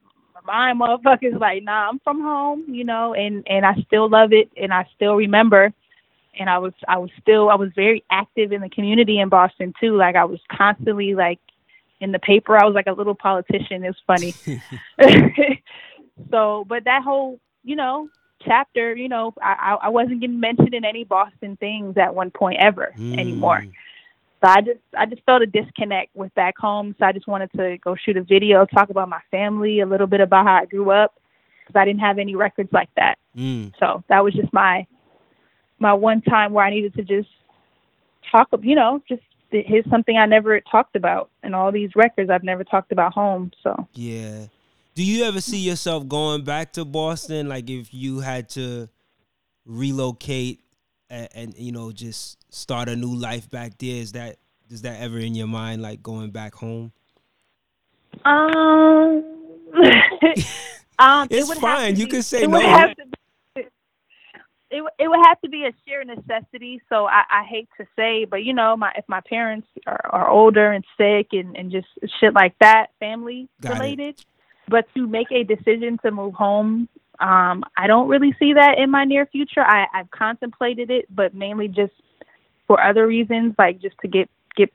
my motherfuckers like, nah, I'm from home, you know, and and I still love it, and I still remember, and I was I was still I was very active in the community in Boston too. Like I was constantly like in the paper. I was like a little politician. It's funny. so, but that whole you know chapter, you know, I I wasn't getting mentioned in any Boston things at one point ever mm. anymore. So I just I just felt a disconnect with back home. So I just wanted to go shoot a video, talk about my family, a little bit about how I grew up, because I didn't have any records like that. Mm. So that was just my my one time where I needed to just talk. You know, just here's something I never talked about, and all these records I've never talked about home. So yeah. Do you ever see yourself going back to Boston? Like if you had to relocate and, and, you know just start a new life back there. Is that is that ever in your mind like going back home? Um, um it's it fine. you be, can say no. it, it, it would have to be a sheer necessity. So I, I hate to say but you know my if my parents are, are older and sick and, and just shit like that family Got related it. but to make a decision to move home um, I don't really see that in my near future. I, I've contemplated it, but mainly just for other reasons, like just to get get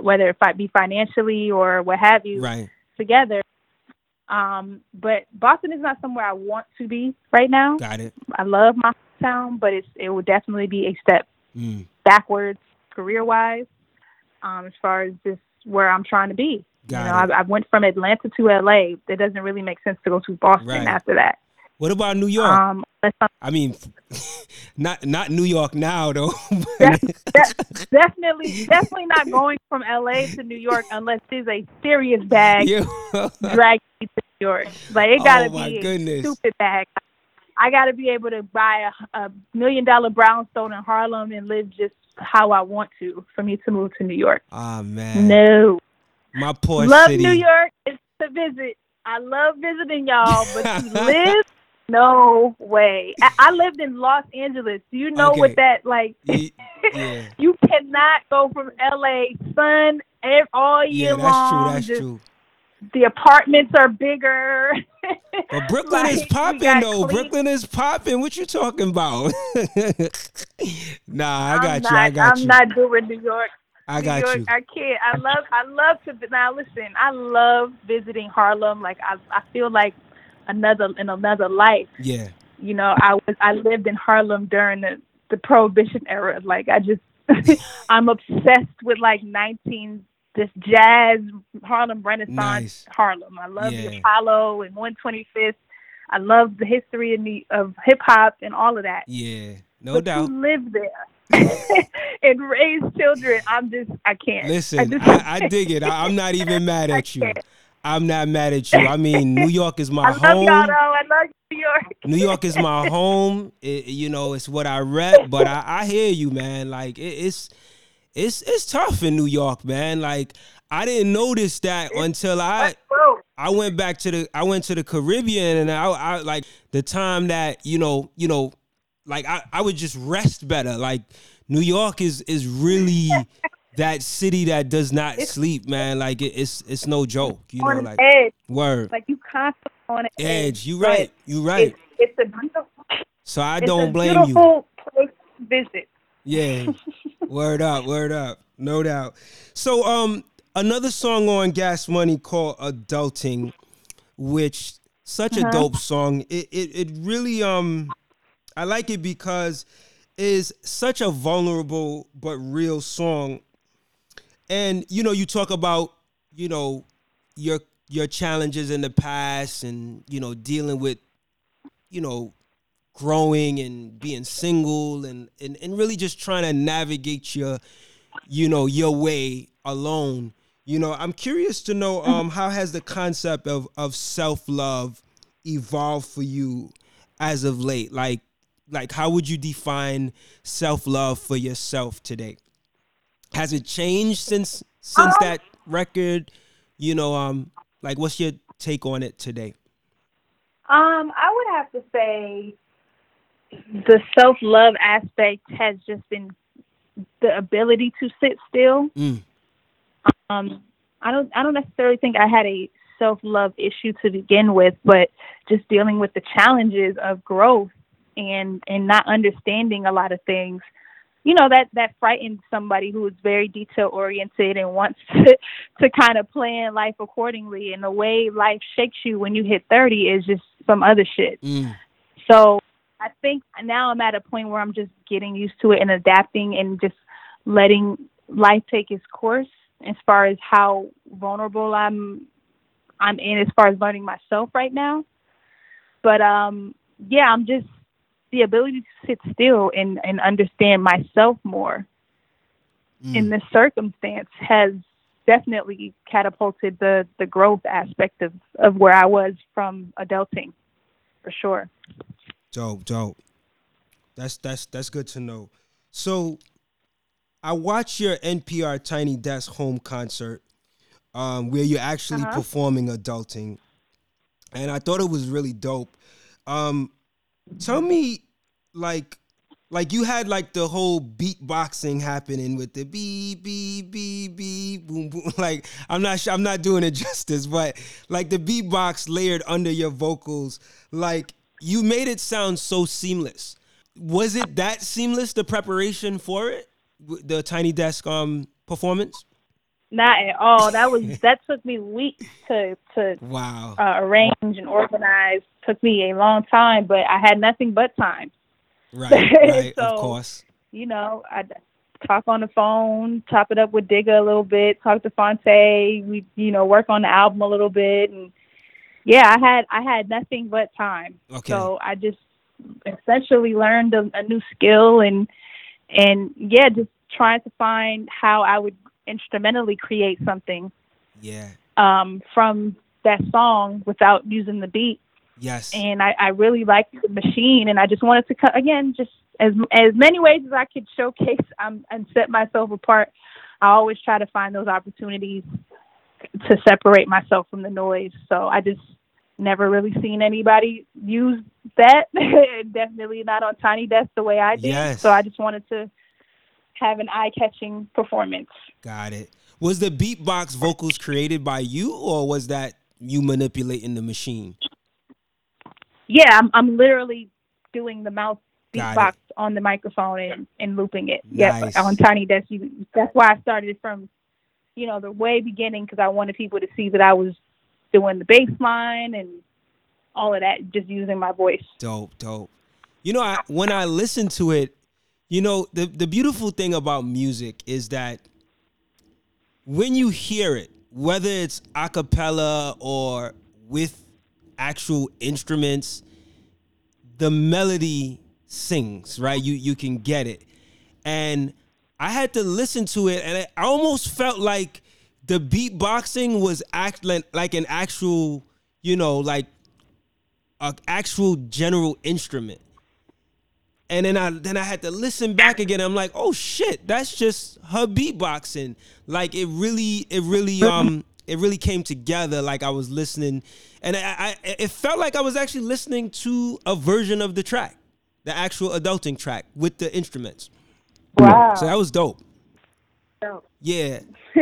whether it be financially or what have you right. together. Um, but Boston is not somewhere I want to be right now. Got it. I love my town, but it's it will definitely be a step mm. backwards career wise. Um, as far as just where I'm trying to be. Got you know, I, I, went from Atlanta to LA. It doesn't really make sense to go to Boston right. after that. What about New York? Um, I mean, not not New York now though. definitely, definitely not going from LA to New York unless it's a serious bag drag me to New York. Like it gotta oh, be goodness. a stupid bag. I gotta be able to buy a, a million dollar brownstone in Harlem and live just how I want to for me to move to New York. Ah oh, man. No. My poor Love city. New York. It's to visit. I love visiting y'all, but to live no way. I, I lived in Los Angeles. Do you know okay. what that like? yeah. you cannot go from LA sun all year yeah, that's long. True, that's just, true. the apartments are bigger. But Brooklyn like, is popping though. Clean. Brooklyn is popping. What you talking about? nah, I got I'm you. I got I'm you. I'm not doing New York. I New got York, you. I can't. I love. I love to. Now listen. I love visiting Harlem. Like I, I feel like another in another life. Yeah. You know, I was. I lived in Harlem during the the Prohibition era. Like I just. I'm obsessed with like 19 this jazz Harlem Renaissance nice. Harlem. I love Yeah. the Apollo and 125th. I love the history of, the, of hip hop and all of that. Yeah. No but doubt. to live there and raise children, I'm just I can't. Listen, I, I, just, I, dig it. I, am not even mad at you. I'm not mad at you. I mean, New York is my I love home. y'all though. I love New York. New York is my home. It, you know, it's what I rep. But I, I hear you, man. Like it, it's it's it's tough in New York, man. Like I didn't notice that until I I went back to the I went to the Caribbean and I, I like the time that you know you know like I, I would just rest better. Like New York is is really that city that does not It's- sleep, man. Like it, it's it's no joke, you know. Like edge, word like you constantly on edge. edge. You right. You right. It's, it's a beautiful. So I don't a blame you. beautiful place to visit. Yeah. word up, word up. No doubt. So um another song on Gas Money called Adulting, which such a Uh-huh. dope song. It, it it really um I like it because is such a vulnerable but real song. And you know, you talk about, you know, your your challenges in the past and, you know, dealing with, you know, growing and being single and, and, and really just trying to navigate your you know your way alone. You know i'm curious to know um how has the concept of of self-love evolved for you as of late? Like like how would you define self-love for yourself today has it changed since since Um, that record you know um like what's your take on it today Um, I would have to say the self love aspect has just been the ability to sit still. Mm. Um, I don't I don't necessarily think I had a self love issue to begin with, but just dealing with the challenges of growth and and not understanding a lot of things. You know that that frightens somebody who is very detail oriented and wants to to kind of plan life accordingly. And the way life shakes you when you hit thirty is just some other shit. Mm. So I think now I'm at a point where I'm just getting used to it and adapting and just letting life take its course as far as how vulnerable I'm I'm in as far as learning myself right now. But um yeah, I'm just the ability to sit still and, and understand myself more Mm. in this circumstance has definitely catapulted the, the growth aspect of, of where I was from adulting for sure. Dope, dope. That's that's that's good to know. So, I watched your NPR Tiny Desk home concert, um, where you're actually Uh-huh. performing adulting, and I thought it was really dope. Um, tell me, like, like you had like the whole beatboxing happening with the beep beep beep beep boom boom. Like I'm not sure, I'm not doing it justice, but like the beatbox layered under your vocals, like you made it sound so seamless. Was it that seamless? The preparation for it, the Tiny Desk um performance. Not at all. That was that took me weeks to to Wow. uh, arrange and organize. Took me a long time, but I had nothing but time. Right. Right. So- of course. You know, I talk on the phone, chop it up with Digga a little bit, talk to Phonte. We you know work on the album a little bit, and yeah, I had I had nothing but time. Okay. So I just essentially learned a, a new skill and and yeah, just trying to find how I would instrumentally create something yeah. um, from that song without using the beat. Yes. And I, I really liked the machine, and I just wanted to co- again just as as many ways as I could showcase um, and set myself apart. I always try to find those opportunities to separate myself from the noise. So I just never really seen anybody use that. Definitely not on Tiny Desk the way I did. Yes. So I just wanted to have an eye-catching performance. Got it. Was the beatbox vocals created by you, or was that you manipulating the machine? Yeah, I'm, I'm literally doing the mouth beatbox on the microphone and, and looping it. Nice. Yeah, on Tiny Desk. That's why I started from, you know, the way beginning because I wanted people to see that I was doing the bass line and all of that, just using my voice. Dope, dope. You know, I, when I listen to it, you know, the the beautiful thing about music is that when you hear it, whether it's a cappella or with actual instruments, the melody sings, right? You you can get it. And I had to listen to it and I almost felt like the beatboxing was act like, like an actual, you know, like a actual general instrument. And then I then I had to listen back again. I'm like, oh shit, that's just her beatboxing. Like it really, it really um it really came together like I was listening and I, I it felt like I was actually listening to a version of the track, the actual adulting track with the instruments. Wow. So that was dope. Dope. Yeah.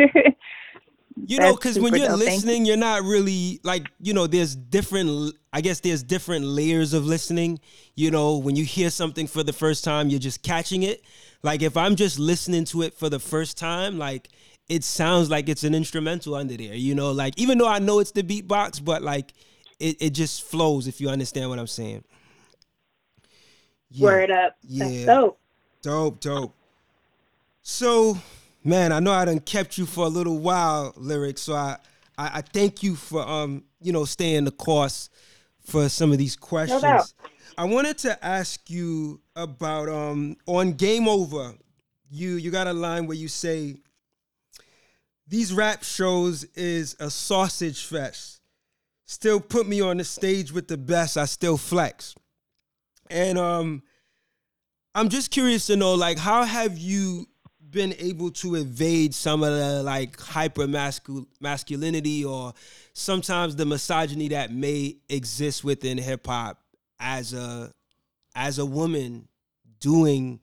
you know because when you're dope. listening you're not really like you know there's different i guess there's different layers of listening. You know when you hear something for the first time you're just catching it. Like if i'm just listening to it for the first time like it sounds like it's an instrumental under there you know? Like even though i know it's the beatbox but like it, it just flows if you understand what i'm saying. Yeah. word up. Yeah. That's dope. Dope dope. So man, I know I done kept you for a little while, lyric. So I, I, I thank you for um, you know, staying the course for some of these questions. No I wanted to ask you about um on Game Over. You you got a line where you say these rap shows is a sausage fest. Still put me on the stage with the best. I still flex. And um I'm just curious to know like how have you been able to evade some of the like hyper masculinity or sometimes the misogyny that may exist within hip hop as a as a woman doing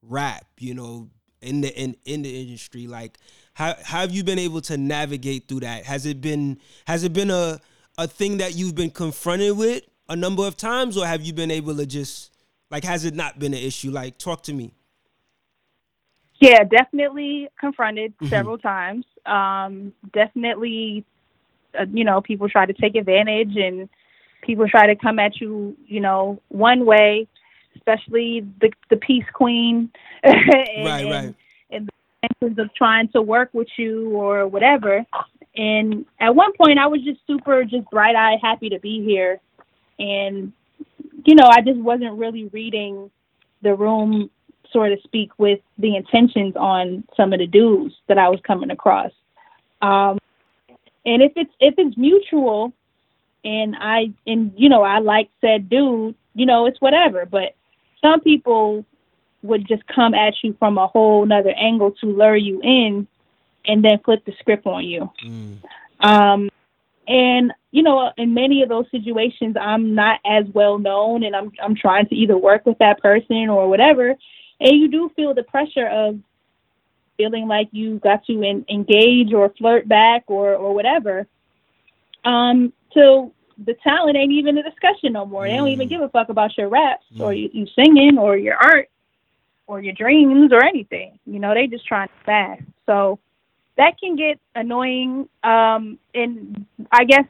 rap, you know, in the in, in the industry like how, have you been able to navigate through that? Has it been has it been a a thing that you've been confronted with a number of times or have you been able to just like has it not been an issue? Like talk to me. Yeah, definitely confronted mm-hmm. several times. Um, definitely, uh, you know, people try to take advantage and people try to come at you, you know, one way, especially the the peace queen. and, right, right. And, and of trying to work with you or whatever. And at one point, I was just super, just bright eyed, happy to be here. And, you know, I just wasn't really reading the room so of speak, with the intentions on some of the dudes that I was coming across. Um, and if it's if it's mutual, and I and you know I like said dude, you know it's whatever. But some people would just come at you from a whole nother angle to lure you in, and then flip the script on you. Mm. Um, and you know, in many of those situations, I'm not as well known, and I'm I'm trying to either work with that person or whatever, and you do feel the pressure of feeling like you got to in, engage or flirt back or or whatever. Um, so the talent ain't even a discussion no more. Mm. They don't even mm. give a fuck about your raps mm. or you, you singing or your art or your dreams or anything. You know, they just trying to fast. So that can get annoying. Um, and I guess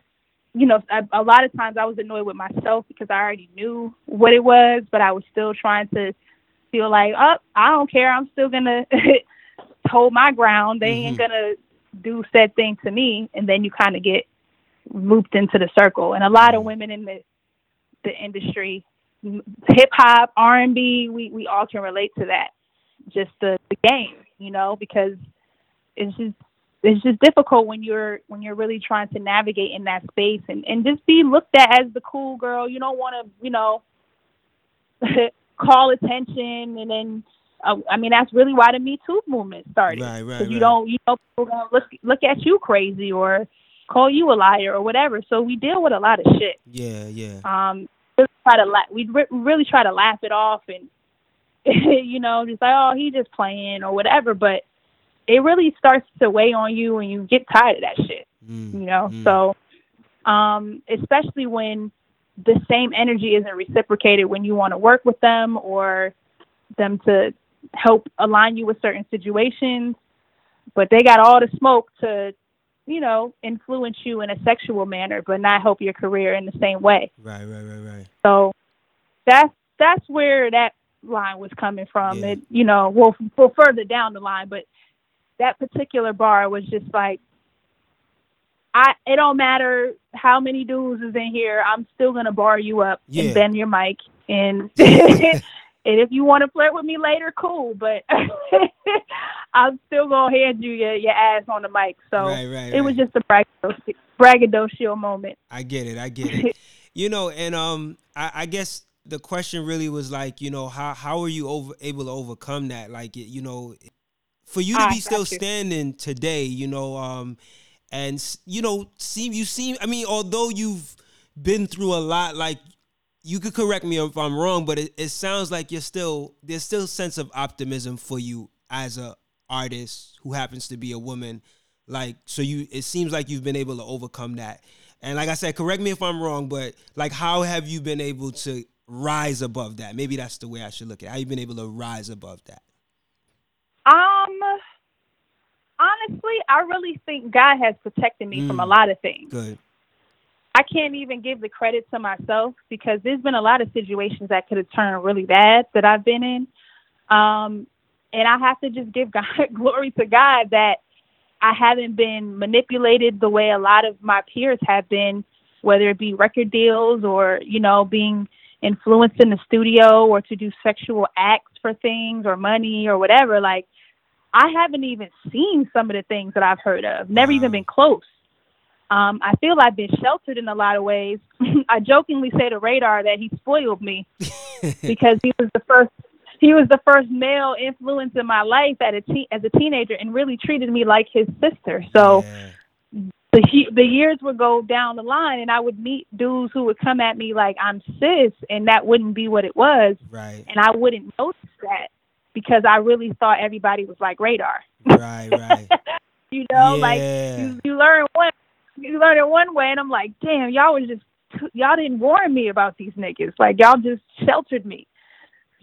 you know, a, a lot of times I was annoyed with myself because I already knew what it was, but I was still trying to feel like, oh, I don't care. I'm still gonna hold my ground. They mm-hmm. ain't gonna do said thing to me, and then you kind of get looped into the circle. And a lot of mm-hmm. women in the the industry, hip hop, R and B, we we all can relate to that. Just the, the game, you know, because it's just it's just difficult when you're when you're really trying to navigate in that space and and just be looked at as the cool girl. You don't want to, you know. call attention and then uh, I mean that's really why the Me Too movement started. Right, right. Because you don't you know people gonna look look at you crazy or call you a liar or whatever. So we deal with a lot of shit. Yeah, yeah. Um, we try to la- we re- really try to laugh it off and you know just like oh he just playing or whatever. But it really starts to weigh on you and you get tired of that shit. Mm. You know? Mm. So um especially when the same energy isn't reciprocated when you want to work with them or them to help align you with certain situations, but they got all the smoke to, you know, influence you in a sexual manner, but not help your career in the same way. Right, right, right, right. So that's that's where that line was coming from. Yeah. It, you know, well, well, further down the line, but that particular bar was just like, I. It don't matter how many dudes is in here. I'm still gonna bar you up yeah. and bend your mic and. And if you want to flirt with me later, cool. But I'm still gonna hand you your, your ass on the mic. So right, right, it right. was just a braggadocio, braggadocio moment. I get it. I get it. you know, and um, I, I, guess the question really was like, you know, how how are you over able to overcome that? Like, you know, for you to be still you. standing today, you know, um, and you know, seem you seem. I mean, although you've been through a lot, like you could correct me if I'm wrong, but it, it sounds like you're still there's still a sense of optimism for you as a artist who happens to be a woman. Like so you it seems like you've been able to overcome that. And like I said, correct me if I'm wrong, but like how have you been able to rise above that? Maybe that's the way I should look at it. How you been able to rise above that? Um honestly, I really think God has protected me mm, from a mm. lot of things. Good. I can't even give the credit to myself because there's been a lot of situations that could have turned really bad that I've been in. Um, and I have to just give God glory to God that I haven't been manipulated the way a lot of my peers have been, whether it be record deals or, you know, being influenced in the studio or to do sexual acts for things or money or whatever. Like, I haven't even seen some of the things that I've heard of, never even been close. Um, I feel I've been sheltered in a lot of ways. I jokingly say to Radar that he spoiled me because he was the first he was the first male influence in my life at a te- as a teenager and really treated me like his sister. So yeah. the the years would go down the line and I would meet dudes who would come at me like I'm sis and that wouldn't be what it was. Right. And I wouldn't notice that because I really thought everybody was like Radar. Right, right. you know, yeah. like you, you learn one you learn it one way, and I'm like, damn, y'all was just y'all didn't warn me about these niggas. Like y'all just sheltered me.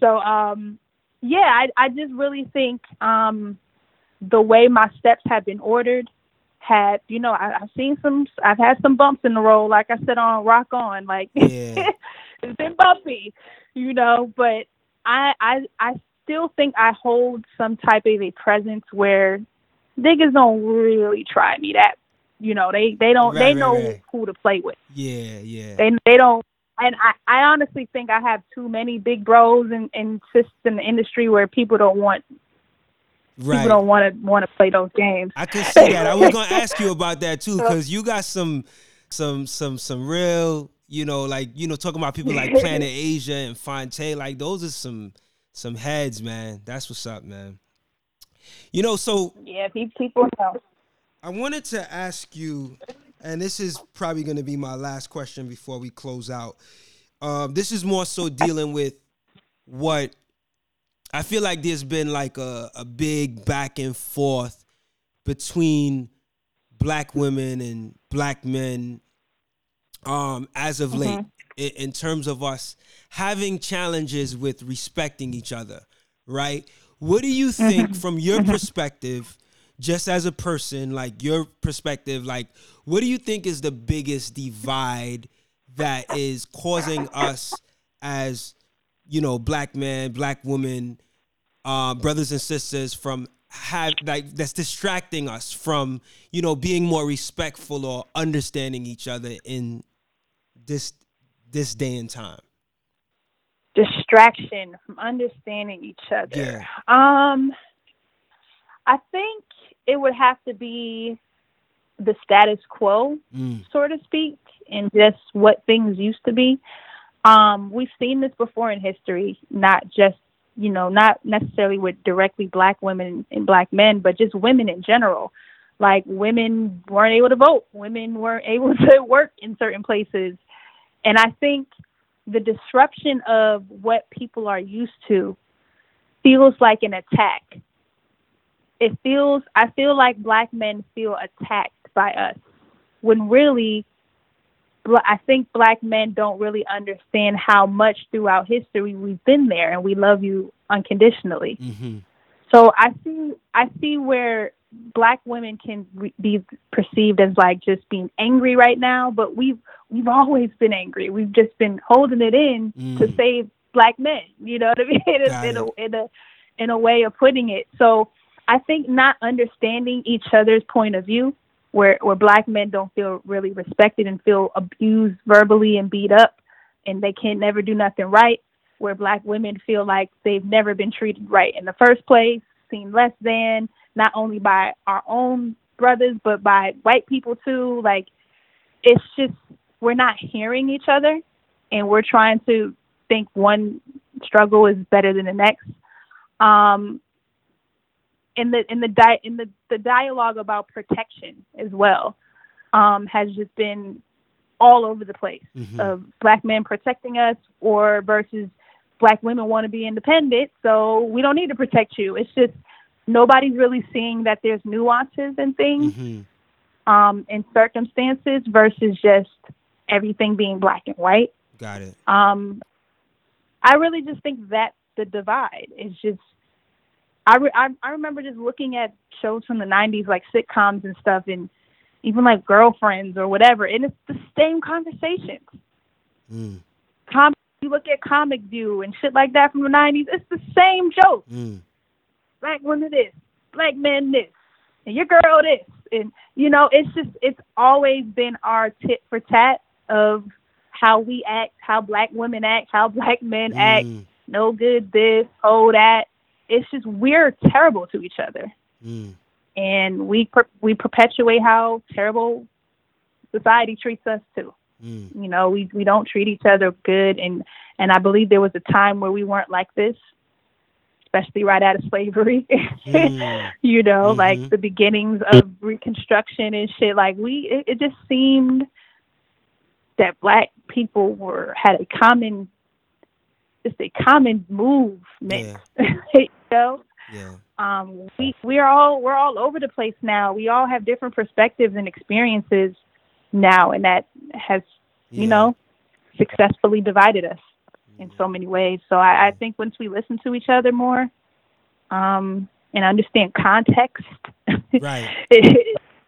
So um, yeah, I I just really think um, the way my steps have been ordered had you know I, I've seen some I've had some bumps in the road. Like I said on Rock On, like yeah. it's been bumpy, you know. But I I I still think I hold some type of a presence where niggas don't really try me that you know, they they don't right, they know right. who to play with. Yeah, yeah. They they don't and I, I honestly think I have too many big bros and, and sisters in the industry where people don't want right. people don't want to want to play those games. I can see that. I was gonna ask you about that too because you got some some some some real you know like you know talking about people like Planet Asia and Phonte like those are some some heads man. That's what's up, man. You know, so yeah, people know. I wanted to ask you, and this is probably going to be my last question before we close out. Um, this is more so dealing with what I feel like there's been like a, a big back and forth between black women and black men um, as of mm-hmm. late in, in terms of us having challenges with respecting each other, right? What do you think, mm-hmm. from your mm-hmm. perspective, just as a person, like your perspective, like what do you think is the biggest divide that is causing us as you know black men, black women, uh, brothers and sisters from have like that's distracting us from you know being more respectful or understanding each other in this this day and time distraction from understanding each other yeah. um i think it would have to be the status quo, mm. so to speak, and just what things used to be. Um, we've seen this before in history, not just you know, not necessarily with directly black women and black men, but just women in general. Like women weren't able to vote, women weren't able to work in certain places, and I think the disruption of what people are used to feels like an attack it feels I feel like black men feel attacked by us when really I think black men don't really understand how much throughout history we've been there and we love you unconditionally. Mm-hmm. So I see I see where black women can re- be perceived as like just being angry right now, but we've we've always been angry. We've just been holding it in mm. to save black men. You know what I mean? in, a, in, a, in a in a way of putting it. So I think not understanding each other's point of view, where where black men don't feel really respected and feel abused verbally and beat up, and they can never do nothing right. Where black women feel like they've never been treated right in the first place, seen less than, not only by our own brothers but by white people too. Like it's just we're not hearing each other, and we're trying to think one struggle is better than the next. Um, in the in the di- in the, the dialogue about protection as well um, has just been all over the place mm-hmm. of black men protecting us or versus black women want to be independent so we don't need to protect you it's just nobody's really seeing that there's nuances and things mm-hmm. um, in circumstances versus just everything being black and white got it um, i really just think that's the divide is just I, re- I I remember just looking at shows from the '90s, like sitcoms and stuff, and even like Girlfriends or whatever, and it's the same conversations. Mm. Com- you look at Comic View and shit like that from the '90s, it's the same joke. Mm. Black women this, black men this, and your girl this, and you know, it's just it's always been our tit for tat of how we act, how black women act, how black men mm. act. No good this, oh that it's just we're terrible to each other, mm. and we per- we perpetuate how terrible society treats us too. Mm. You know, we we don't treat each other good, and and I believe there was a time where we weren't like this, especially right out of slavery. mm. you know, mm-hmm. like the beginnings of Reconstruction and shit. Like we, it, it just seemed that black people were had a common just a common movement. Yeah. you know? Yeah. Um, we we're all we're all over the place now. We all have different perspectives and experiences now, and that has yeah. you know successfully divided us in so many ways. So I, I think once we listen to each other more, um, and understand context, right?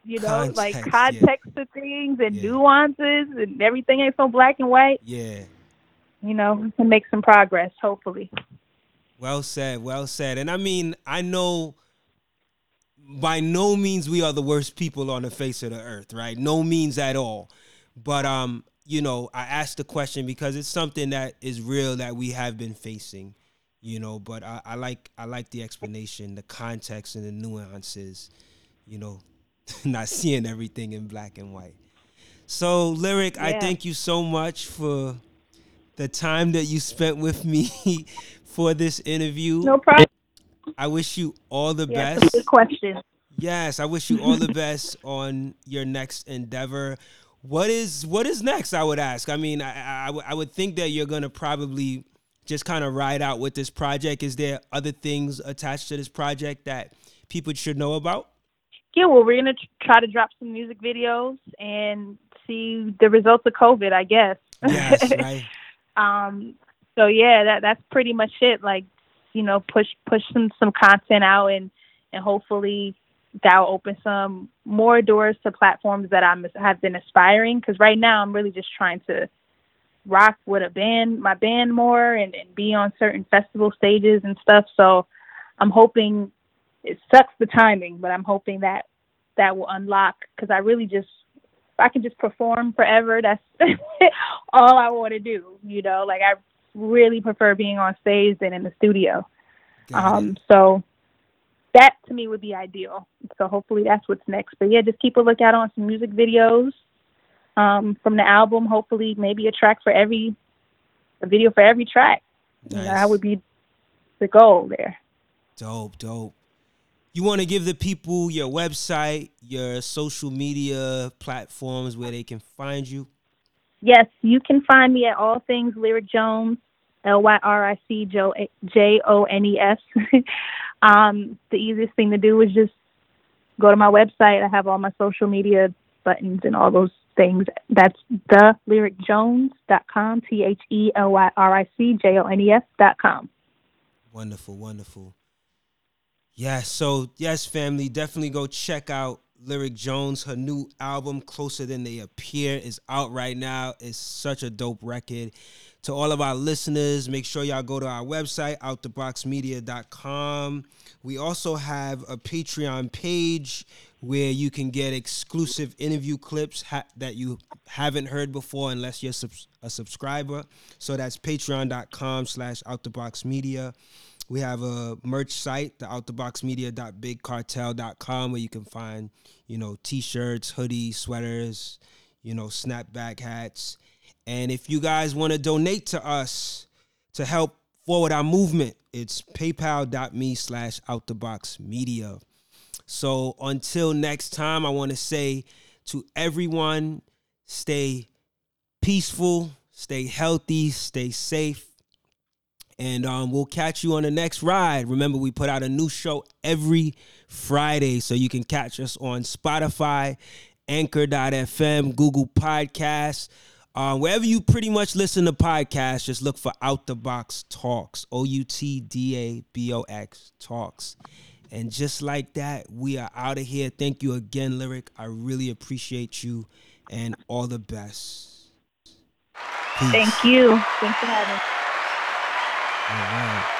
you know, context, like context yeah. of things and yeah. nuances and everything ain't so black and white. Yeah you know, we can make some progress, hopefully. Well said, well said. And I mean, I know by no means we are the worst people on the face of the earth, right? No means at all. But um, you know, I asked the question because it's something that is real that we have been facing, you know, but I, I like I like the explanation, the context and the nuances, you know, not seeing everything in black and white. So, Lyric, yeah. I thank you so much for the time that you spent with me for this interview. No problem. I wish you all the yeah, best. Good question. Yes, I wish you all the best on your next endeavor. What is what is next? I would ask. I mean, I, I, I would think that you're gonna probably just kind of ride out with this project. Is there other things attached to this project that people should know about? Yeah, well, we're gonna try to drop some music videos and see the results of COVID. I guess. Yes, right. Um, so yeah, that that's pretty much it. Like, you know, push push some some content out and and hopefully that'll open some more doors to platforms that I'm have been aspiring. Because right now I'm really just trying to rock with a band, my band more, and, and be on certain festival stages and stuff. So I'm hoping it sucks the timing, but I'm hoping that that will unlock because I really just I can just perform forever, that's all I want to do. You know, like I really prefer being on stage than in the studio. Um, so that to me would be ideal. So hopefully that's what's next. But yeah, just keep a lookout on some music videos um, from the album. Hopefully, maybe a track for every, a video for every track. Nice. You know, that would be the goal there. Dope, dope you want to give the people your website, your social media platforms where they can find you? Yes, you can find me at all things Lyric Jones, L Y R I C J O N E S, Um, the easiest thing to do is just go to my website. I have all my social media buttons and all those things. That's the thelyricjones.com, T H E L Y R I C J O N E S.com. Wonderful, wonderful. Yeah, so yes, family, definitely go check out Lyric Jones. Her new album, Closer Than They Appear, is out right now. It's such a dope record. To all of our listeners, make sure y'all go to our website, outtheboxmedia.com. We also have a Patreon page where you can get exclusive interview clips ha- that you haven't heard before unless you're sub- a subscriber. So that's patreon.com slash outtheboxmedia. We have a merch site, the outtheboxmedia.bigcartel.com, where you can find, you know, t-shirts, hoodies, sweaters, you know, snapback hats. And if you guys want to donate to us to help forward our movement, it's paypal.me slash outtheboxmedia. So until next time, I want to say to everyone, stay peaceful, stay healthy, stay safe and um, we'll catch you on the next ride. Remember, we put out a new show every Friday, so you can catch us on Spotify, Anchor.fm, Google Podcasts. Uh, wherever you pretty much listen to podcasts, just look for Out the Box Talks, O U T D A B O X Talks. And just like that, we are out of here. Thank you again, Lyric. I really appreciate you and all the best. Peace. Thank you. Thanks for having me. Right.